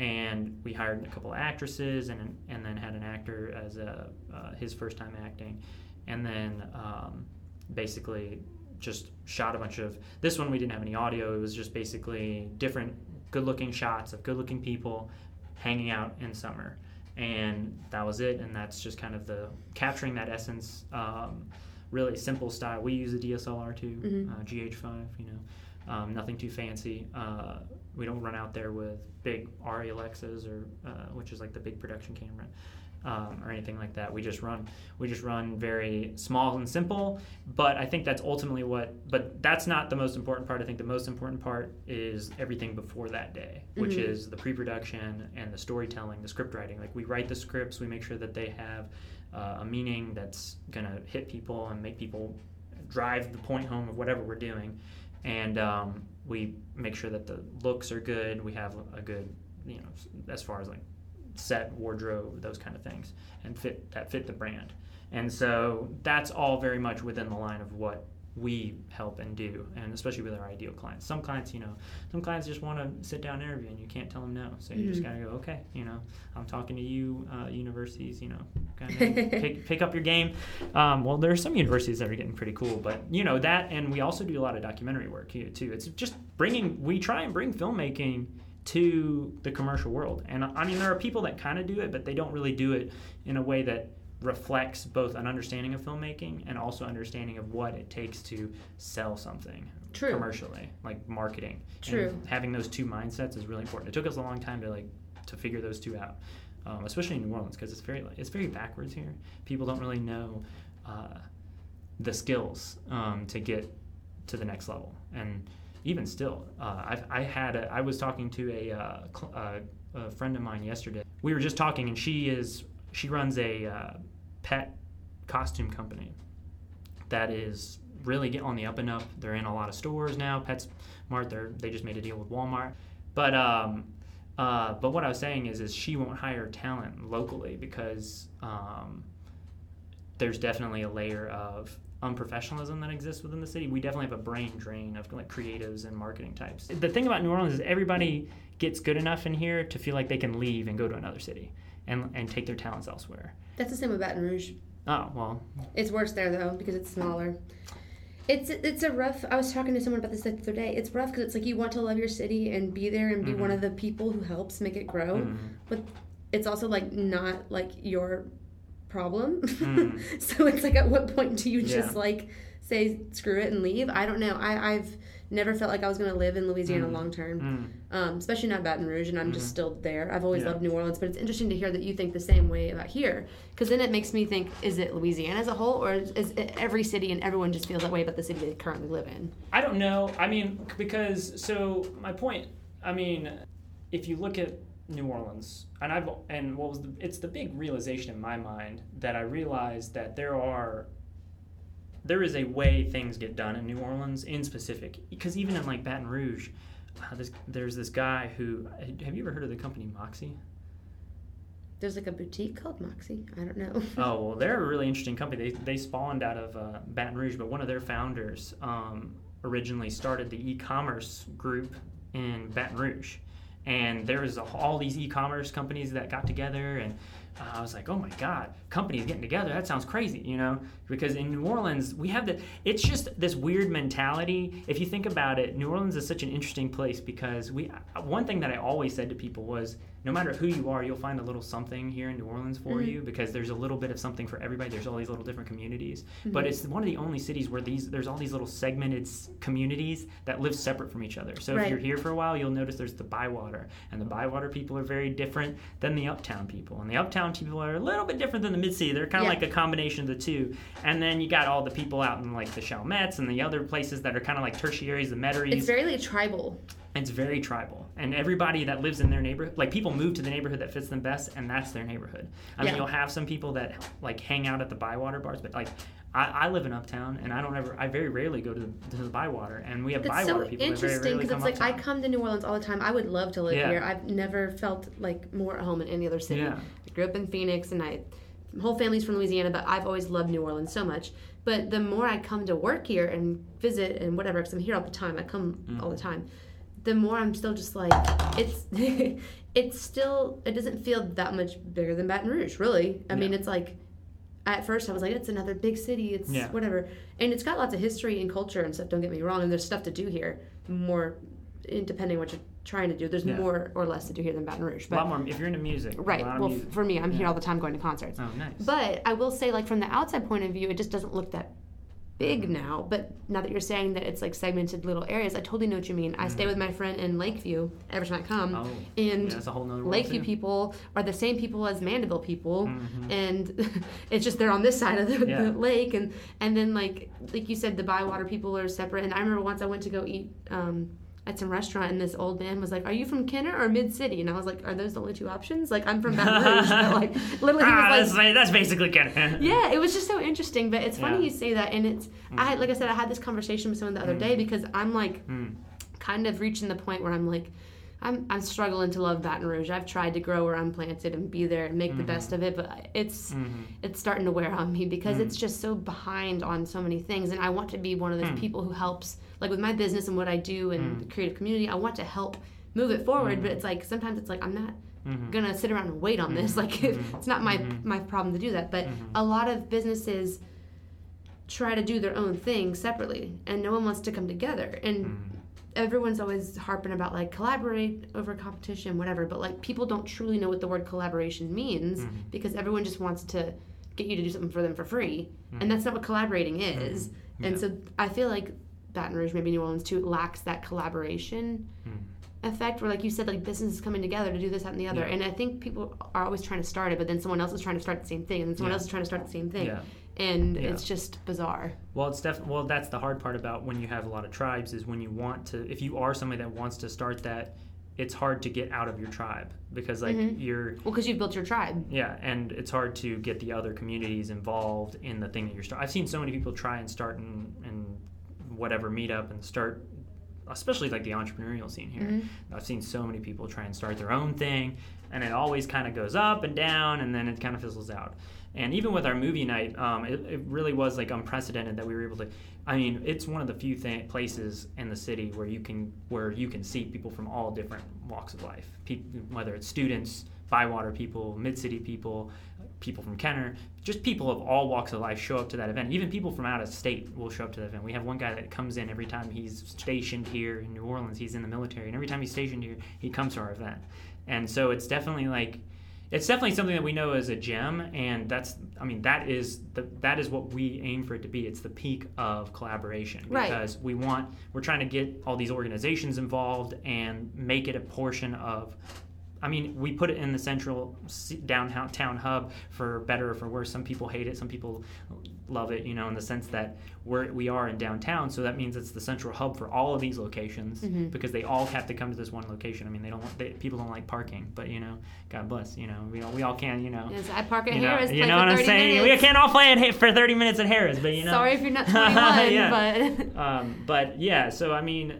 And we hired a couple of actresses and, and then had an actor as a, uh, his first time acting. And then um, basically just shot a bunch of. This one we didn't have any audio, it was just basically different good looking shots of good looking people hanging out in summer. And that was it. And that's just kind of the capturing that essence. Um, really simple style. We use a DSLR too, Mhm. uh, GH5. You know, um, nothing too fancy. Uh, we don't run out there with big ARRI Alexas or uh, which is like the big production camera. Um, or anything like that. We just run, we just run very small and simple. But I think that's ultimately what. But that's not the most important part. I think the most important part is everything before that day, which Mhm. is the pre-production and the storytelling, the script writing. Like we write the scripts, we make sure that they have uh, a meaning that's gonna hit people and make people drive the point home of whatever we're doing, and um, we make sure that the looks are good. We have a good, you know, as far as like set, wardrobe, those kind of things, and fit that fit the brand. And so that's all very much within the line of what we help and do, and especially with our ideal clients. Some clients, you know, some clients just want to sit down and interview, and you can't tell them no. So you just Mhm. gotta go, okay, you know, I'm talking to you, uh, universities, you know, kind of pick, pick up your game. Um, well, there are some universities that are getting pretty cool, but you know that, and we also do a lot of documentary work here too. It's just bringing, we try and bring filmmaking to the commercial world, and I mean there are people that kind of do it, but they don't really do it in a way that reflects both an understanding of filmmaking and also understanding of what it takes to sell something True. commercially, like marketing. True. And having those two mindsets is really important. It took us a long time to like to figure those two out, um, especially in New Orleans because it's very it's very backwards here. People don't really know uh, the skills um, to get to the next level, and even still, uh, I had a, I was talking to a, uh, uh, a friend of mine yesterday. We were just talking, and she is she runs a uh, pet costume company that is really get on the up and up. They're in a lot of stores now. PetSmart, they're they just made a deal with Walmart. But um, uh, but what I was saying is, is she won't hire talent locally because um, there's definitely a layer of unprofessionalism that exists within the city. We definitely have a brain drain of like creatives and marketing types. The thing about New Orleans is everybody gets good enough in here to feel like they can leave and go to another city and and take their talents elsewhere. That's the same with Baton Rouge. Oh well, It's worse there though because it's smaller. It's it's a rough. I was talking to someone about this the other day. It's rough because it's like you want to love your city and be there and be Mhm. one of the people who helps make it grow, Mhm. but it's also like not like your problem. Mm. so it's like at what point do you just Yeah. like say screw it and leave? I don't know. I I've never felt like I was going to live in Louisiana Mm. long term. Mm. Um, especially not Baton Rouge, and I'm just Mhm. still there. I've always Yeah. loved New Orleans, but it's interesting to hear that you think the same way about here, because then it makes me think: is it Louisiana as a whole, or is, is it every city and everyone just feels that way about the city they currently live in? I don't know. I mean, because so my point. I mean, if you look at New Orleans, and I've and what was the it's the big realization in my mind that I realized that there are there is a way things get done in New Orleans in specific because even in like Baton Rouge, uh, this, there's this guy who have you ever heard of the company Moxie? There's like a boutique called Moxie. I don't know. Oh well, they're a really interesting company. They they spawned out of uh, Baton Rouge, but one of their founders um, originally started the e-commerce group in Baton Rouge, and there was all these e-commerce companies that got together, and uh, I was like, oh my god, companies getting together. That sounds crazy, you know? Because in New Orleans, we have the. It's just this weird mentality. If you think about it, New Orleans is such an interesting place because we. One thing that I always said to people was, no matter who you are, you'll find a little something here in New Orleans for Mhm. you because there's a little bit of something for everybody. There's all these little different communities, Mhm. but it's one of the only cities where these there's all these little segmented communities that live separate from each other. So Right. if you're here for a while, you'll notice there's the Bywater, and the Bywater people are very different than the Uptown people, and the Uptown people are a little bit different than the Mid City. They're kind of Yeah. like a combination of the two. And then you got all the people out in like the Chalmettes and the other places that are kind of like tertiaries, the Metairies. It's very like tribal. It's very tribal, and everybody that lives in their neighborhood, like people move to the neighborhood that fits them best, and that's their neighborhood. I mean, you'll have some people that like hang out at the Bywater bars, but like I, I live in Uptown, and I don't ever, I very rarely go to the, to the Bywater, and we have That's Bywater so people interesting because it's like I come to New Orleans all the time. I would love to live Yeah. here. I've never felt like more at home in any other city. Yeah. I grew up in Phoenix, and I, whole family's from Louisiana, but I've always loved New Orleans so much But the more I come to work here and visit and whatever, because I'm here all the time, I come Mm. all the time. The more I'm still just like it's, it's still it doesn't feel that much bigger than Baton Rouge, really. I mean, it's like at first I was like, it's another big city, it's Yeah. whatever, and it's got lots of history and culture and stuff. Don't get me wrong, and there's stuff to do here. More, in- depending what you're trying to do, there's Yeah. more or less to do here than Baton Rouge. a But lot more if you're into music. right, well, music. for me, I'm here all the time going to concerts. oh, nice. But I will say, like from the outside point of view, it just doesn't look that big now. But now that you're saying that it's like segmented little areas, I totally know what you mean. I stay with my friend in Lakeview every time I come, Mm. oh, and yeah, that's a whole world Lakeview too. people are the same people as Mandeville people, Mhm. and it's just they're on this side of the, Yeah. the lake, and and then like like you said, the Bywater people are separate. And I remember once I went to go eat. Um, at some restaurant, and this old man was like, "Are you from Kenner or Mid City?" And I was like, "Are those the only two options?" Like, I'm from Baton Rouge, but like, literally, he Ah, was like, that's, that's basically of. yeah, it was just so interesting. But it's funny Yeah. you say that, and it's I had, like I said, I had this conversation with someone the other day because I'm like Mm. kind of reaching the point where I'm like. I'm, I'm struggling to love Baton Rouge. I've tried to grow where I'm planted and be there and make the best of it, but it's Mm-hmm. it's starting to wear on me because Mm. it's just so behind on so many things. And I want to be one of those Hmm. people who helps, like with my business and what I do and Mm. the creative community. I want to help move it forward, but it's like sometimes it's like I'm not Mhm. gonna sit around and wait on this. Like Mhm. it's not my Mhm. my problem to do that. But Mhm. a lot of businesses try to do their own thing separately, and no one wants to come together. And Mhm. everyone's always harping about like collaborate over competition, whatever. But like people don't truly know what the word collaboration means because everyone just wants to get you to do something for them for free, and that's not what collaborating is. And Yeah. so I feel like Baton Rouge, maybe New Orleans too, lacks that collaboration Mhm. effect where like you said like businesses coming together to do this that and the other Yeah. and i think people are always trying to start it but then someone else is trying to start the same thing and then someone Yeah. else is trying to start the same thing Yeah. and it's just bizarre Well, it's def- well that's the hard part about when you have a lot of tribes is when you want to if you are somebody that wants to start that it's hard to get out of your tribe because like Mhm. you're well because you've built your tribe yeah and it's hard to get the other communities involved in the thing that you're starting i've seen so many people try and start and, in whatever meetup and start especially like the entrepreneurial scene here. Mhm. i've seen so many people try and start their own thing and it always kind of goes up and down and then it kind of fizzles out. And even with our movie night um, it, it really was like unprecedented that we were able to i mean it's one of the few th- places in the city where you can where you can see people from all different walks of life. People, whether it's students bywater people mid-city people people from kenner just people of all walks of life show up to that event. Even people from out of state will show up to that event. We have one guy that comes in every time he's stationed here in new orleans. He's in the military and every time he's stationed here he comes to our event. And so it's definitely like it's definitely something that we know as a gem and that's i mean that is the that is what we aim for it to be. It's the peak of collaboration Right. because we want we're trying to get all these organizations involved and make it a portion of I mean, we put it in the central downtown hub for better or for worse. Some people hate it, some people love it. You know, in the sense that we're we are in downtown, so that means it's the central hub for all of these locations Mhm. because they all have to come to this one location. I mean, they don't they, people don't like parking, but you know, God bless. You know, we all, we all can. You know. Yes, i park at You know, harrah's you know what I'm saying? minutes. We can't all play at, for 30 minutes at Harrah's, but you know. sorry if you're not 21 Yeah. but Um, but yeah, so I mean, uh,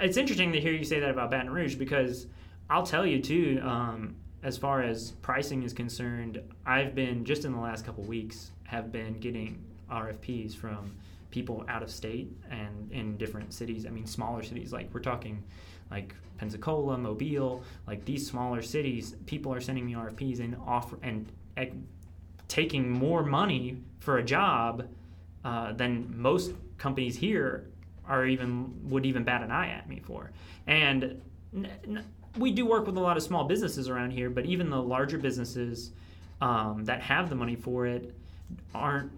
it's interesting to hear you say that about Baton Rouge because I'll tell you too. Um, as far as pricing is concerned, I've been just in the last couple weeks have been getting RFPs from people out of state and in different cities. I mean, smaller cities like we're talking like Pensacola, Mobile, like these smaller cities. People are sending me RFPs and offer and uh, taking more money for a job uh, than most companies here are even would even bat an eye at me for. And n- n- we do work with a lot of small businesses around here, but even the larger businesses um, that have the money for it aren't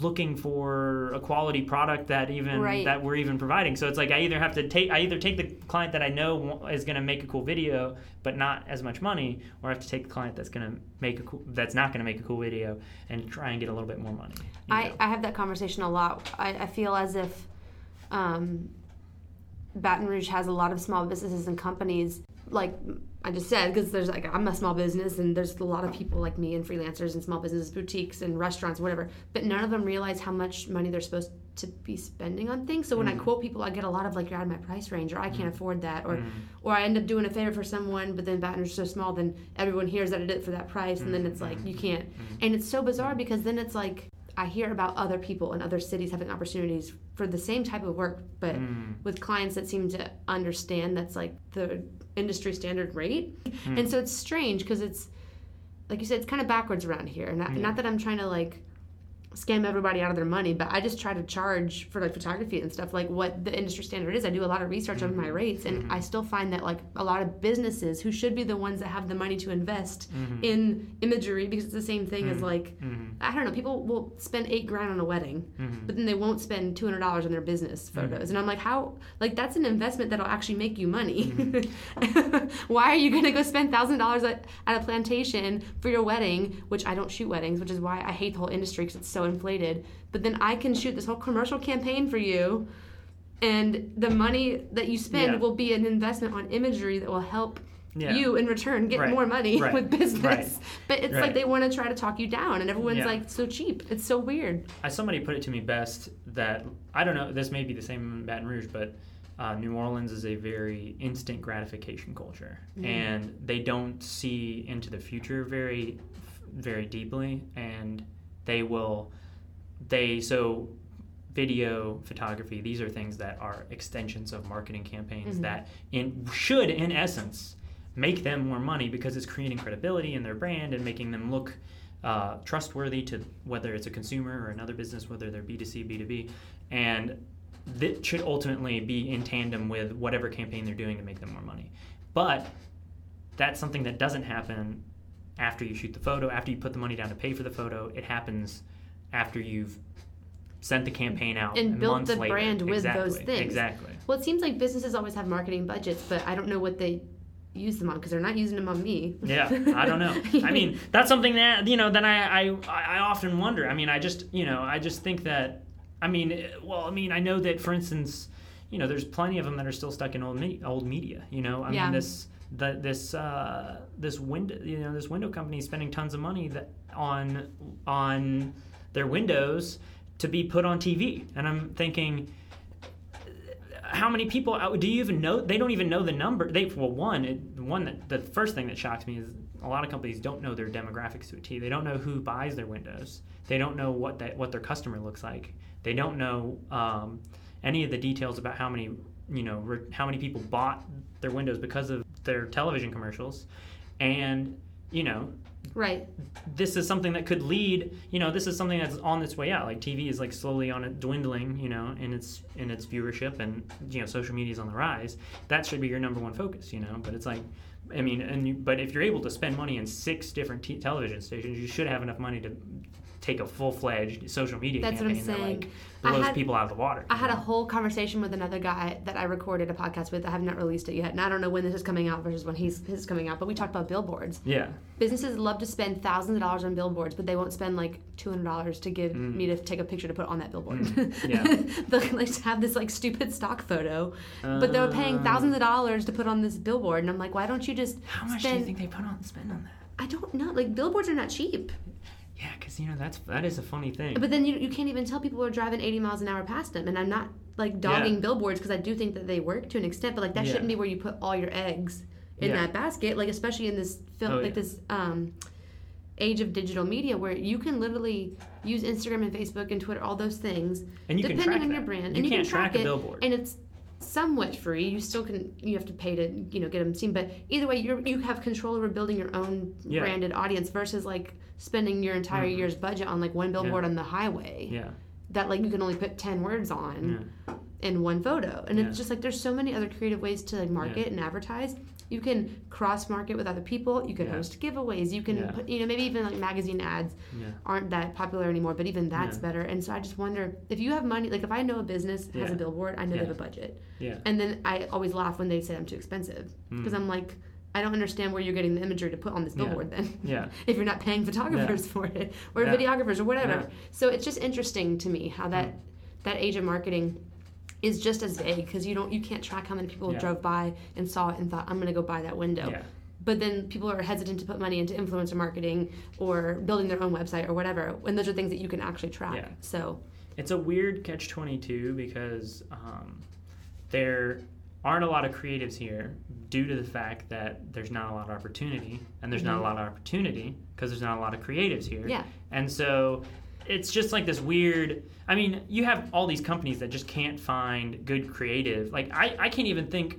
looking for a quality product that even Right. that we're even providing. So it's like I either have to take I either take the client that I know is going to make a cool video but not as much money, or I have to take the client that's going to make a cool, that's not going to make a cool video and try and get a little bit more money. I, know? I have that conversation a lot. I, I feel as if um, Baton Rouge has a lot of small businesses and companies, like I just said, because there's like I'm a small business and there's a lot of people like me and freelancers and small businesses, boutiques and restaurants, whatever. But none of them realize how much money they're supposed to be spending on things. So when I mm. quote people, I get a lot of like you're out of my price range, or I can't mm. afford that, or mm. or I end up doing a favor for someone, but then is so small, then everyone hears that I did it for that price, and then it's like you can't. And it's so bizarre because then it's like I hear about other people in other cities having opportunities for the same type of work, but Mm. with clients that seem to understand that's like the industry standard rate. And so it's strange because it's like you said, it's kind of backwards around here. Not, Yeah. not that I'm trying to like scam everybody out of their money, but I just try to charge for like photography and stuff like what the industry standard is. I do a lot of research on my mm-hmm. rates, and mm-hmm. I still find that like a lot of businesses who should be the ones that have the money to invest mm-hmm. in imagery because it's the same thing as like I don't know, people will spend eight grand on a wedding, but then they won't spend two hundred dollars on their business photos, and I'm like, how like that's an investment that'll actually make you money. Why are you gonna go spend thousand dollars at at a plantation for your wedding? Which I don't shoot weddings, which is why I hate the whole industry because it's so inflated. But then I can shoot this whole commercial campaign for you, and the money that you spend Yeah. will be an investment on imagery that will help. Yeah. You in return get Right. more money Right. with business, Right. but it's like they want to try to talk you down, and everyone's Yeah. like so cheap. It's so weird. I, somebody put it to me best that I don't know. This may be the same in Baton Rouge, but uh, New Orleans is a very instant gratification culture, and they don't see into the future very, very deeply, and they will, they so. Video, photography, these are things that are extensions of marketing campaigns that in should in essence make them more money because it's creating credibility in their brand and making them look uh, trustworthy to whether it's a consumer or another business, whether they're B2C, B2B. And that should ultimately be in tandem with whatever campaign they're doing to make them more money. But that's something that doesn't happen after you shoot the photo, after you put the money down to pay for the photo. It happens after you've sent the campaign out And built months the later. brand with those things. Exactly. Well, it seems like businesses always have marketing budgets, but I don't know what they use them on because they're not using them on me. Yeah, I don't know. I mean, that's something that you know. Then I, I I often wonder. I mean, I just you know I just think that. I mean, eh, well, I mean, I know that for instance, you know, there's plenty of them that are still stuck in old me- old media. You know, I Yeah. mean this this uh, this window you know this window company is spending tons of money that on on their windows to be put on TV, and I'm thinking how many people do you even know they don't even know the number they well one it, one that the first thing that shocks me is a lot of companies don't know their demographics to a T. They don't know who buys their windows. They don't know what that what their customer looks like. They don't know um, any of the details about how many you know re, how many people bought their windows because of their television commercials, and you know Right. this is something that could lead you know this is something that's on its way out. Like tv is like slowly on it dwindling you know in its in its viewership and you know social media is on the rise. That should be your number one focus you know? But it's like i mean and you, but if you're able to spend money in six different t- television stations you should have enough money to take a full-fledged social media That's campaign that like blows had- people out of the water I had a whole conversation with another guy that I recorded a podcast with. I have not released it yet, and I don't know when this is coming out versus when he's his is coming out. But we talked about billboards. yeah Businesses love to spend thousands of dollars on billboards, but they won't spend like two hundred dollars to give me to take a picture to put on that billboard. Mm. yeah. They'll like have this like stupid stock photo, but they're paying Uh. thousands of dollars to put on this billboard, and I'm like, why don't you just how much spend? do you think they put on spend on that I don't know. Like billboards are not cheap, yeah because you know that's that is a funny thing but then you, you can't even tell people who are driving 80 miles an hour past them. And I'm not like dogging Yeah. billboards because I do think that they work to an extent, but like that Yeah. shouldn't be where you put all your eggs in Yeah. that basket. Like especially in this film, Oh, like this um, age of digital media where you can literally use Instagram and Facebook and Twitter, all those things, And you depending on your brand. You and you can't can track, track a it, billboard. and it's somewhat free. You still can. You have to pay to you know get them seen, but either way, you you have control over building your own Yeah. branded audience versus like spending your entire Mhm. year's budget on like one billboard on the highway yeah that like you can only put 10 words on in one photo and Yeah. it's just like there's so many other creative ways to like market Yeah. and advertise you can cross market with other people you can Yeah. host giveaways you can Yeah. put you know maybe even like magazine ads yeah aren't that popular anymore but even that's Yeah. better and so i just wonder if you have money like if i know a business has Yeah. a billboard i know they have a budget yeah and then i always laugh when they say i'm too expensive because Mm. i'm like i don't understand where you're getting the imagery to put on this Yeah. billboard then yeah if you're not paying photographers for it or Yeah. videographers or whatever. Yeah. So it's just interesting to me how that that age of marketing is just as vague because you don't you can't track how many people Yeah. drove by and saw it and thought I'm going to go buy that window. yeah But then people are hesitant to put money into influencer marketing or building their own website or whatever. And those are things that you can actually track. Yeah. So it's a weird catch 22 because um, there aren't a lot of creatives here due to the fact that there's not a lot of opportunity and there's not a lot of opportunity because there's not a lot of creatives here Mm-hmm. yeah, and so it's just like this weird. I mean, you have all these companies that just can't find good creative. Like I, I can't even think.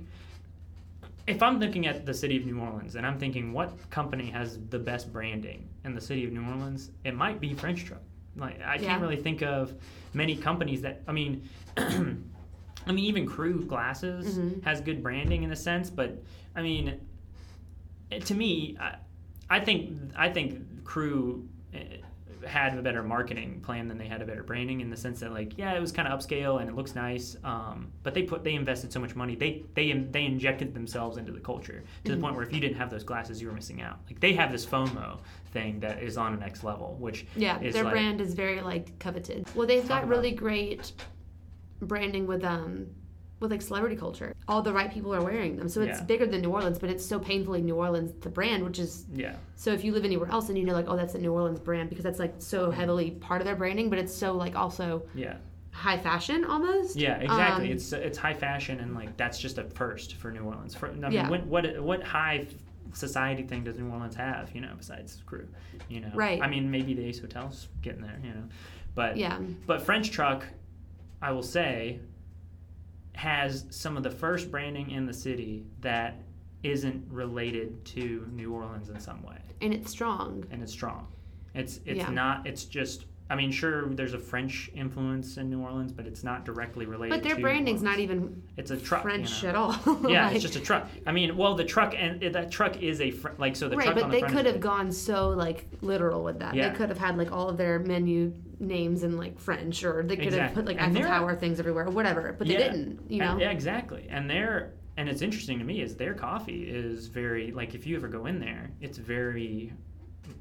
If I'm looking at the city of New Orleans and I'm thinking what company has the best branding in the city of New Orleans, it might be French Truck. Like I Yeah. can't really think of many companies that. I mean. I mean, even Krewe Glasses Mhm. has good branding in a sense, but I mean, to me, I, I think I think Krewe eh, had a better marketing plan than they had a better branding in the sense that like yeah, it was kind of upscale and it looks nice, um, but they put they invested so much money they they they injected themselves into the culture to the point where if you didn't have those glasses, you were missing out. Like they have this FOMO thing that is on a next level, which Yeah, is their like, brand is very like coveted. Well, they've got really great branding with um with like celebrity culture. All the right people are wearing them, so it's Yeah. bigger than New Orleans, but it's so painfully New Orleans the brand, which is yeah. so if you live anywhere else and you know like oh that's a New Orleans brand because that's like so heavily part of their branding, but it's so like also Yeah, high fashion almost. yeah, exactly. Um, it's it's high fashion and like that's just a first for New Orleans. For, I mean, Yeah. what what what high society thing does New Orleans have? You know, besides krewe. You know, Right. I mean, maybe the Ace Hotel's getting there. You know, but Yeah. but French Truck, I will say, has some of the first branding in the city that isn't related to New Orleans in some way, and it's strong. and it's strong. It's it's Yeah. not. It's just. I mean, sure, there's a French influence in New Orleans, but it's not directly related. But their branding's not even It's a truck. French you know? at all. Yeah, Like- it's just a truck. I mean, well, the truck and eh, that truck is a fr- like so the right, truck but on the they could have gone so like literal with that. Yeah. They could have had like all of their menu names in like French, or they could have put like Eiffel Tower things everywhere, or whatever. But they Yeah. didn't, you know. And- yeah, exactly. And their and it's interesting to me is their coffee is very like if you ever go in there, it's very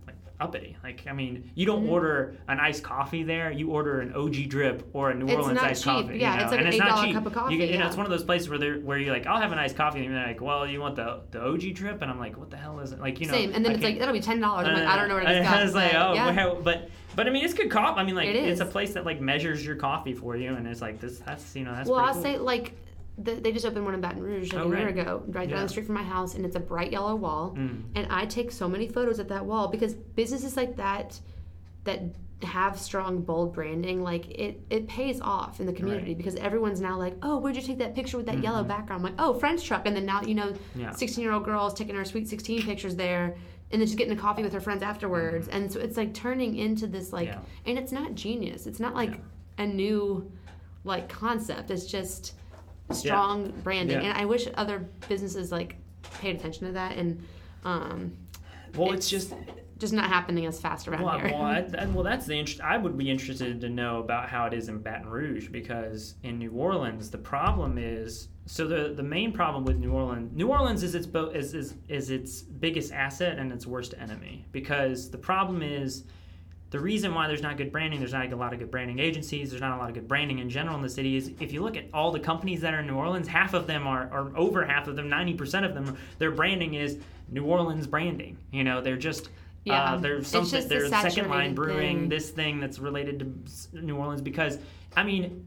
like uppity. Like I mean, you don't Mhm. order an iced coffee there. You order an OG drip or a New It's Orleans iced cheap. coffee. you Yeah, know? it's like and an it's not $8 cheap. cup of coffee, You, get- you know, it's one of those places where they're where you're like, I'll have an iced coffee, and they're like, Well, you want the the OG drip? And I'm like, What the hell is it? Like you know, Same, and then I it's like that'll be ten dollars. I'm like, I don't know where to I was like, but, oh, yeah. but but I mean, it's good coffee. I mean, like It it's a place that like measures your coffee for you, and it's like this. That's you know that's. well, I'll cool. say like the, they just opened one in Baton Rouge like Oh, a year right. ago, right down the street from my house, and it's a bright yellow wall. Mm. And I take so many photos at that wall because businesses like that that have strong bold branding like it it pays off in the community Right. because everyone's now like oh where'd you take that picture with that yellow background I'm like oh french truck and then now you know Mm-hmm. Yeah. 16 year old girls taking her sweet 16 pictures there and then she's getting a coffee with her friends afterwards and so it's like turning into this like Mm-hmm. Yeah. and it's not genius it's not like a new like concept it's just strong branding Yeah. and i wish other businesses like paid attention to that and um Well, it's, just just not happening as fast around well, here. well, I, I- well, that's the interest. I would be interested to know about how it is in Baton Rouge because in New Orleans the problem is so the the main problem with New Orleans New Orleans is its bo- is, is is its biggest asset and its worst enemy because the problem is the reason why there's not good branding, there's not a lot of good branding agencies, there's not a lot of good branding in general in the city is if you look at all the companies that are in New Orleans, half of them are, or over half of them, 90% of them, their branding is New Orleans branding. You know, they're just, Yeah. uh, there's something, just a there's second line brewing, thing. this thing that's related to New Orleans because, I mean,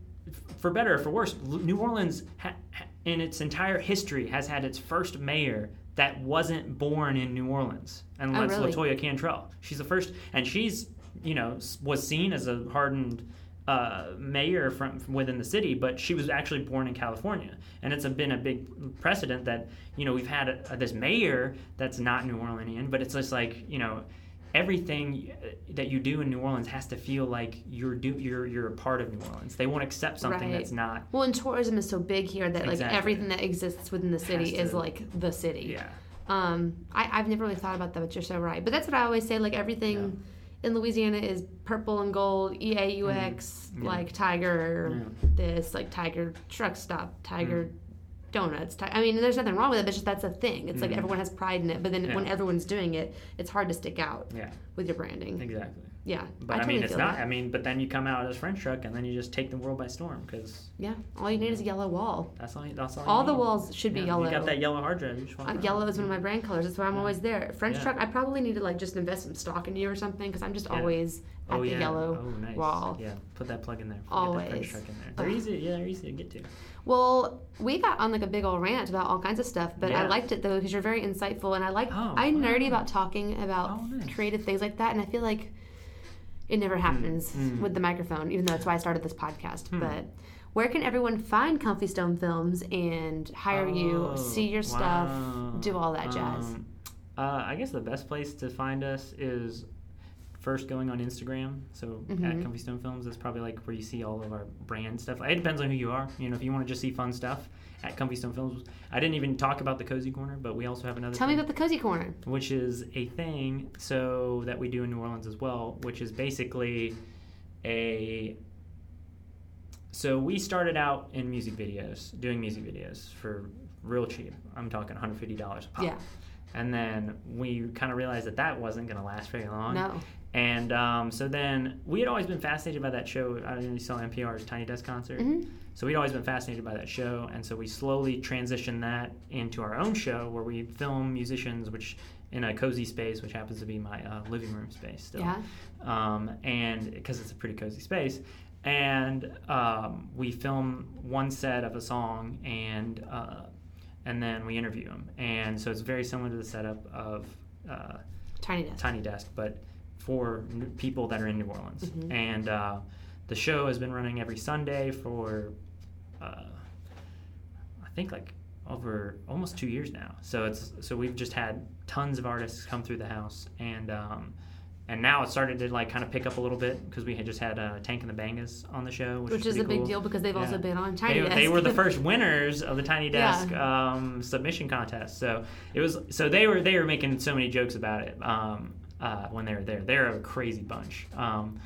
for better or for worse, New Orleans, ha- in its entire history, has had its first mayor that wasn't born in New Orleans, and Oh, that's really? Latoya Cantrell. She's the first, and she's you know was seen as a hardened uh, mayor from, from within the city, but she was actually born in California, and it's a, been a big precedent that you know we've had a, this mayor that's not New Orleanian, but it's just like you know everything that you do in New Orleans has to feel like you're do you're you're a part of New Orleans. They won't accept something Right. that's not. Well, and tourism is so big here that like everything that exists within the city Has is like the city. Yeah. Um, I, I've never really thought about that, but you're so right. But that's what I always say. Like everything in Louisiana is purple and gold, E A U X, Mm-hmm. Yeah. like Tiger, Yeah. this, like Tiger truck stop, Tiger Mm. donuts. Ti- I mean, there's nothing wrong with it, but just that's a thing. It's like Mhm. everyone has pride in it, but then Yeah. when everyone's doing it, it's hard to stick out Yeah. with your branding. Exactly. Yeah, But I, totally mean, it's not. that. I mean, but then you come out as French truck, and then you just take the world by storm because Yeah, all you need is a yellow wall. that's all. you- That's all. you All the walls should be yellow. You got that yellow hard drive. Uh, yellow is one of my brand colors. That's why I'm Yeah. always there. French Yeah. truck. I probably need to like just invest some stock in you or something because I'm just Yeah. always at oh the yeah. yellow oh, nice. wall. Yeah, put that plug in there. Always. French truck in there. They're easy. Yeah, they're easy to get to. Well, we got on like a big old rant about all kinds of stuff, but I liked it though because you're very insightful and I like Oh, I'm nerdy about talking about Oh, nice. creative things like that, and I feel like It never happens mm. with the microphone, even though that's why I started this podcast. Hmm. But where can everyone find Comfy Stone Films and hire you, Oh, see your stuff, wow. do all that jazz? Um, uh, I guess the best place to find us is first going on Instagram. So at Mhm. Comfy Stone Films is probably like where you see all of our brand stuff. It depends on who you are. You know, if you want to just see fun stuff at Comfy Stone Films. I didn't even talk about the Cozy Corner, but we also have another. Tell me about the Cozy Corner. which is a thing so that we do in New Orleans as well, which is basically a so we started out in music videos, doing music videos for real cheap. I'm talking $150 a pop. Yeah. And then we kind of realized that that wasn't going to last very long. No. And um, so then we had always been fascinated by that show. I if you saw NPR's Tiny Desk concert. Mhm. So we'd always been fascinated by that show, and so we slowly transitioned that into our own show where we film musicians, which in a cozy space, which happens to be my uh, living room space still. Yeah. Um, and because it's a pretty cozy space, and um, we film one set of a song, and uh, and then we interview them, and so it's very similar to the setup of. Uh, Tiny Desk. Tiny Desk, but for people that are in New Orleans. Mhm. And uh, the show has been running every Sunday for, uh, I think like over almost two years now. So it's so we've just had tons of artists come through the house, and um, and now it started to like kind of pick up a little bit because we had just had uh, Tank and the Bangas on the show, which, Which is a big deal because they've also been on Tiny They, Desk. they were the first winners of the Tiny Yeah. Desk um, submission contest. So it was so they were they were making so many jokes about it um, uh, when they were there. They're a crazy bunch. Um,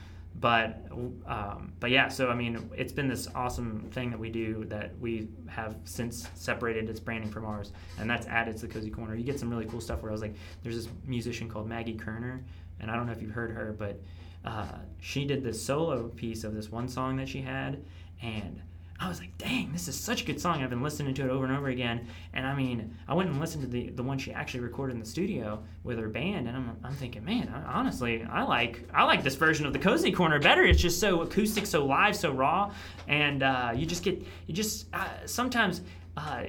but um, but yeah, so I mean, it's been this awesome thing that we do that we have since separated its branding from ours, and that's added to the Cozy Corner. You get some really cool stuff where I was like, there's this musician called Maggie Koerner, and I don't know if you've heard her, but uh, she did this solo piece of this one song that she had, and I was like, dang, this is such a good song. I've been listening to it over and over again. And I mean, I went and listened to the, the one she actually recorded in the studio with her band, and I'm, I'm thinking, man, I, honestly, I like I like this version of the Cozy Corner better. It's just so acoustic, so live, so raw, and uh, you just get you just uh, sometimes. Uh,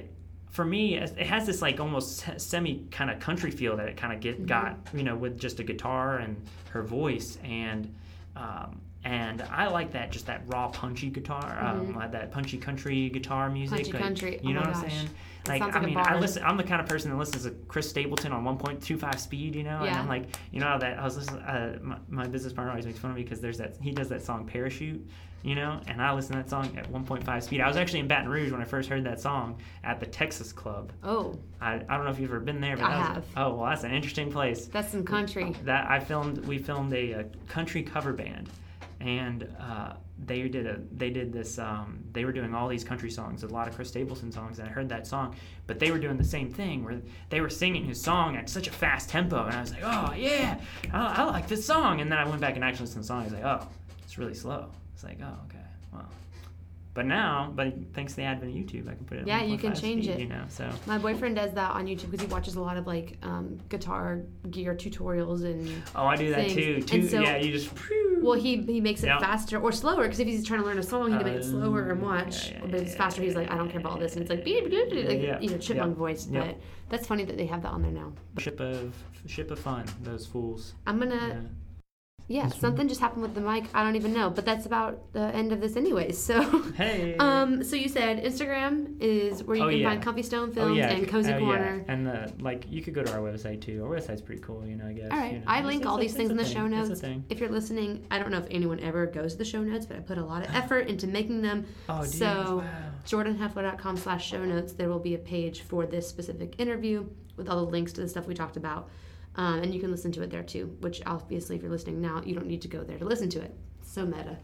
for me, it has this like almost semi kind of country feel that it kind of get got, you know, with just a guitar and her voice, and um, and I like that just that raw punchy guitar, um, like that punchy country guitar music. Punchy like, country, You oh know what I'm saying? That Like I mean, I listen. I'm the kind of person that listens to Chris Stapleton on 1.25 speed. You know, Yeah. and I'm like, you know, how that I was listening. Uh, my, my business partner always makes fun of me because there's that he does that song Parachute. You know, and I listen to that song at 1.5 speed. I was actually in Baton Rouge when I first heard that song at the Texas Club. oh, I, I don't know if you've ever been there, but I was- have. oh well, that's an interesting place. that's some country. That I filmed, we filmed a, a country cover band, and uh, they did a they did this. Um, they were doing all these country songs, a lot of Chris Stapleton songs, and I heard that song. But they were doing the same thing where they were singing his song at such a fast tempo, and I was like, oh yeah, I, I like this song. And then I went back and actually listened to the song. I was like, oh, it's really slow. It's like, oh okay, well. But now, but thanks to the advent of YouTube, I can put it. Yeah, you can change speed, it. You know, so My boyfriend does that on YouTube because he watches a lot of like um, guitar gear tutorials and oh, I do that things. too. And Too, so- yeah, you just. well, he he makes it Yeah. faster or slower because if he's trying to learn a song, he can make it slower and Oh, watch. yeah, yeah, but it's faster. He's like, I don't care about all this, and it's like, yeah, beep, beep, beep, like yeah, you know, chipmunk voice. But that's funny that they have that on there now. ship of ship of fun those fools I'm gonna yeah. That's something just happened with the mic. I don't even know, but that's about the end of this anyways. So. hey Um, so you said Instagram is where you Oh, can yeah. find Comfy Stone oh Films yeah and Cozy oh, Corner. yeah. and the like you could go to our website too our website's pretty cool you know i guess All right, you know. I link all these things in the thing. show notes. If you're listening, I don't know if anyone ever goes to the show notes, but I put a lot of effort into making them. oh dude, so wow. jordanheffler.com slash show notes there will be a page for this specific interview with all the links to the stuff we talked about um, and you can listen to it there too which obviously if you're listening now you don't need to go there to listen to it. So meta.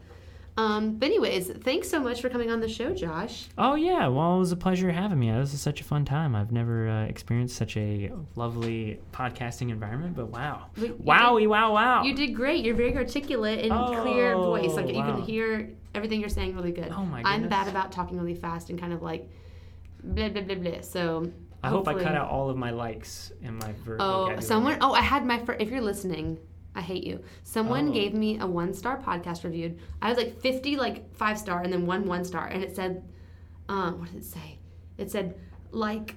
Um, but anyways thanks so much for coming on the show josh. Oh yeah. Well it was a pleasure having me. This is such a fun time. I've never uh, experienced such a lovely podcasting environment but wow. We- wowie wow wow you did great. You're very articulate and clear voice. Like Oh, you can hear everything you're saying really good. Oh, my i'm bad about talking really fast and kind of like blah blah blah blah. So i hope i cut out all of my likes in my ver- Oh, someone. Oh, I had my. Fir- if you're listening, I hate you. Someone Oh. gave me a one star podcast reviewed. I was like 50, like five star, and then one one star, and it said, um, what did it say? It said like,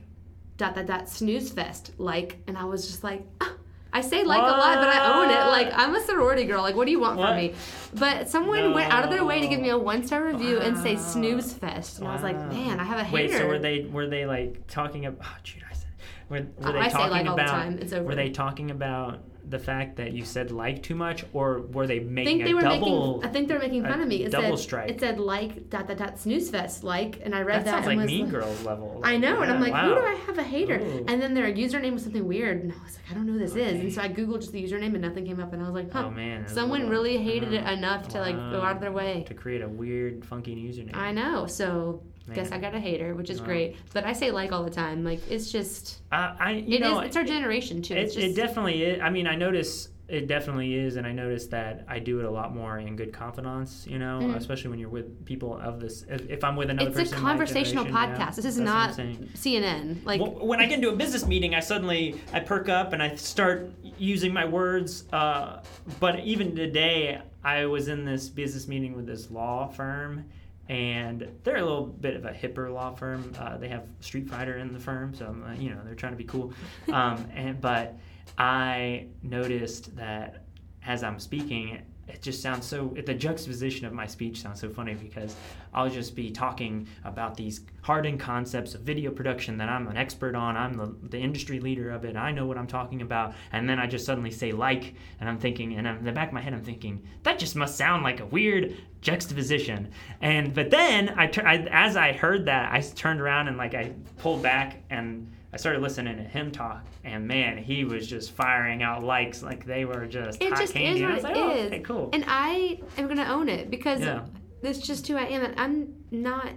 dot dot dot snooze fest like, and I was just like, ah, I say like a lot, but I own it. Like I'm a sorority girl. Like what do you want What? from me? But someone went out of their way to give me a one star review and say snooze fest, and I was like, man, I have a hater. Wait, so were they were they like talking about? Oh, shoot, I said. Were, were they I say talking like all the about? time. It's over. Were they talking about the fact that you said like too much, or were they I making think they a were double? making. I think they were making fun of me. It double said, strike. It said like dot dot dot snooze fest like, and I read that that, sounds like Mean like, Girls level. I know, and I'm like, wow. who do I have a hater? Ooh. And then their username was something weird, and I was like, I don't know who this is. And so I googled just the username, and nothing came up, and I was like, huh. Oh man, Someone really hated it enough to like go out of their way. to create a weird, funky username. I know. So guess I got a hater, which is great. But I say like all the time. Like it's just Uh, I, you it is. know, It's our generation too. It, It's just it definitely is. I mean, I notice it definitely is, and I notice that I do it a lot more in good confidence. You know, Mhm. especially when you're with people of this. If, if I'm with another person. it's a conversational generation, yeah, podcast. this is that's what I'm not. CNN. Like Well, when I get into a business meeting, I suddenly I perk up and I start using my words. Uh, but even today, I was in this business meeting with this law firm, and they're a little bit of a hipper law firm. Uh, they have Street Fighter in the firm, so uh, you know they're trying to be cool. Um, and but I noticed that as I'm speaking, it just sounds so. The juxtaposition of my speech sounds so funny because I'll just be talking about these hardened concepts of video production that I'm an expert on. I'm the, the industry leader of it. I know what I'm talking about. And then I just suddenly say like, and I'm thinking, and I'm, in the back of my head, I'm thinking that just must sound like a weird juxtaposition. And but then I, I as I heard that, I turned around and like I pulled back and. I started listening to him talk, and man, he was just firing out likes like they were just it hot just candy. is what was it like, oh, is. cool. And I am gonna own it because Yeah. that's just who I am. And I'm not.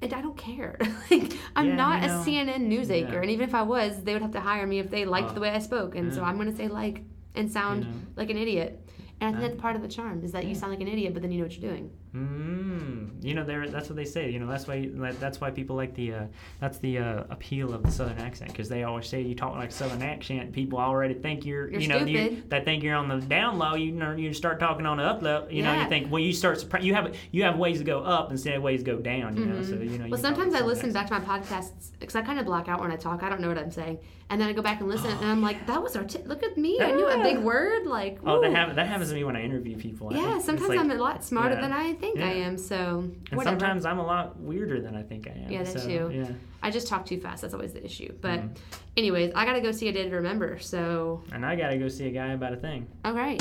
And I don't care. like I'm Yeah, not you a. CNN news anchor, Yeah. and even if I was, they would have to hire me if they liked Oh, the way I spoke. And so. I'm gonna say like and sound know. like an idiot. And I think that's part of the charm is that you sound like an idiot, but then you know what you're doing. Mm, you know, there. That's what they say. You know, that's why. That's why people like the. Uh, that's the uh, appeal of the southern accent because they always say you talk like southern accent. People already think you're. You're you know, you, that think you're on the down low. You know, you start talking on the up low. You know, you think well, you start. You have you have ways to go up instead of ways to go down. You know, so you know. Well, talk sometimes I listen accent. back to my podcasts because I kind of block out when I talk. I don't know what I'm saying, and then I go back and listen, and I'm like, "That was arti- Look at me! I knew a big word." Like, Oh, that happens. That happens to me when I interview people. I Yeah, sometimes like- I'm a lot smarter yeah. than I think I am. So And whatever. sometimes I'm a lot weirder than I think I am. Yeah, that so, too. Yeah. I just talk too fast. That's always the issue. But, Mhm. anyways, I gotta go see a day to remember. So, And I gotta go see a guy about a thing. all right.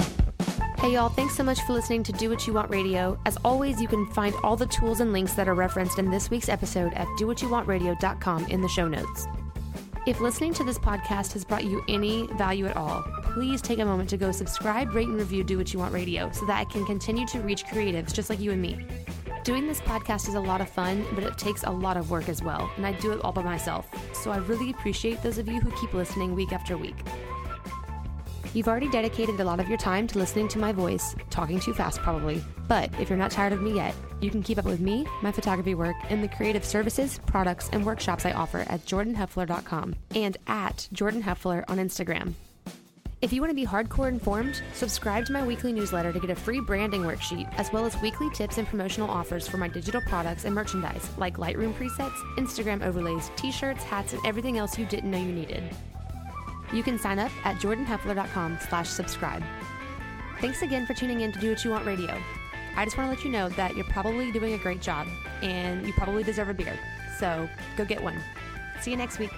Hey, y'all, thanks so much for listening to Do What You Want Radio. As always, you can find all the tools and links that are referenced in this week's episode at dowhatyouwantradio.com in the show notes. If listening to this podcast has brought you any value at all, please take a moment to go subscribe, rate, and review Do What You Want Radio so that I can continue to reach creatives just like you and me. Doing this podcast is a lot of fun, but it takes a lot of work as well, and I do it all by myself. So I really appreciate those of you who keep listening week after week. You've already dedicated a lot of your time to listening to my voice, talking too fast probably. But if you're not tired of me yet, you can keep up with me, my photography work, and the creative services, products, and workshops I offer at jordanheffler.com and at jordanheffler on Instagram. If you want to be hardcore informed, subscribe to my weekly newsletter to get a free branding worksheet, as well as weekly tips and promotional offers for my digital products and merchandise, like Lightroom presets, Instagram overlays, t shirts, hats, and everything else you didn't know you needed. You can sign up at jordanheffler.com slash subscribe. Thanks again for tuning in to Do What You Want Radio. I just want to let you know that you're probably doing a great job, and you probably deserve a beer. So go get one. See you next week.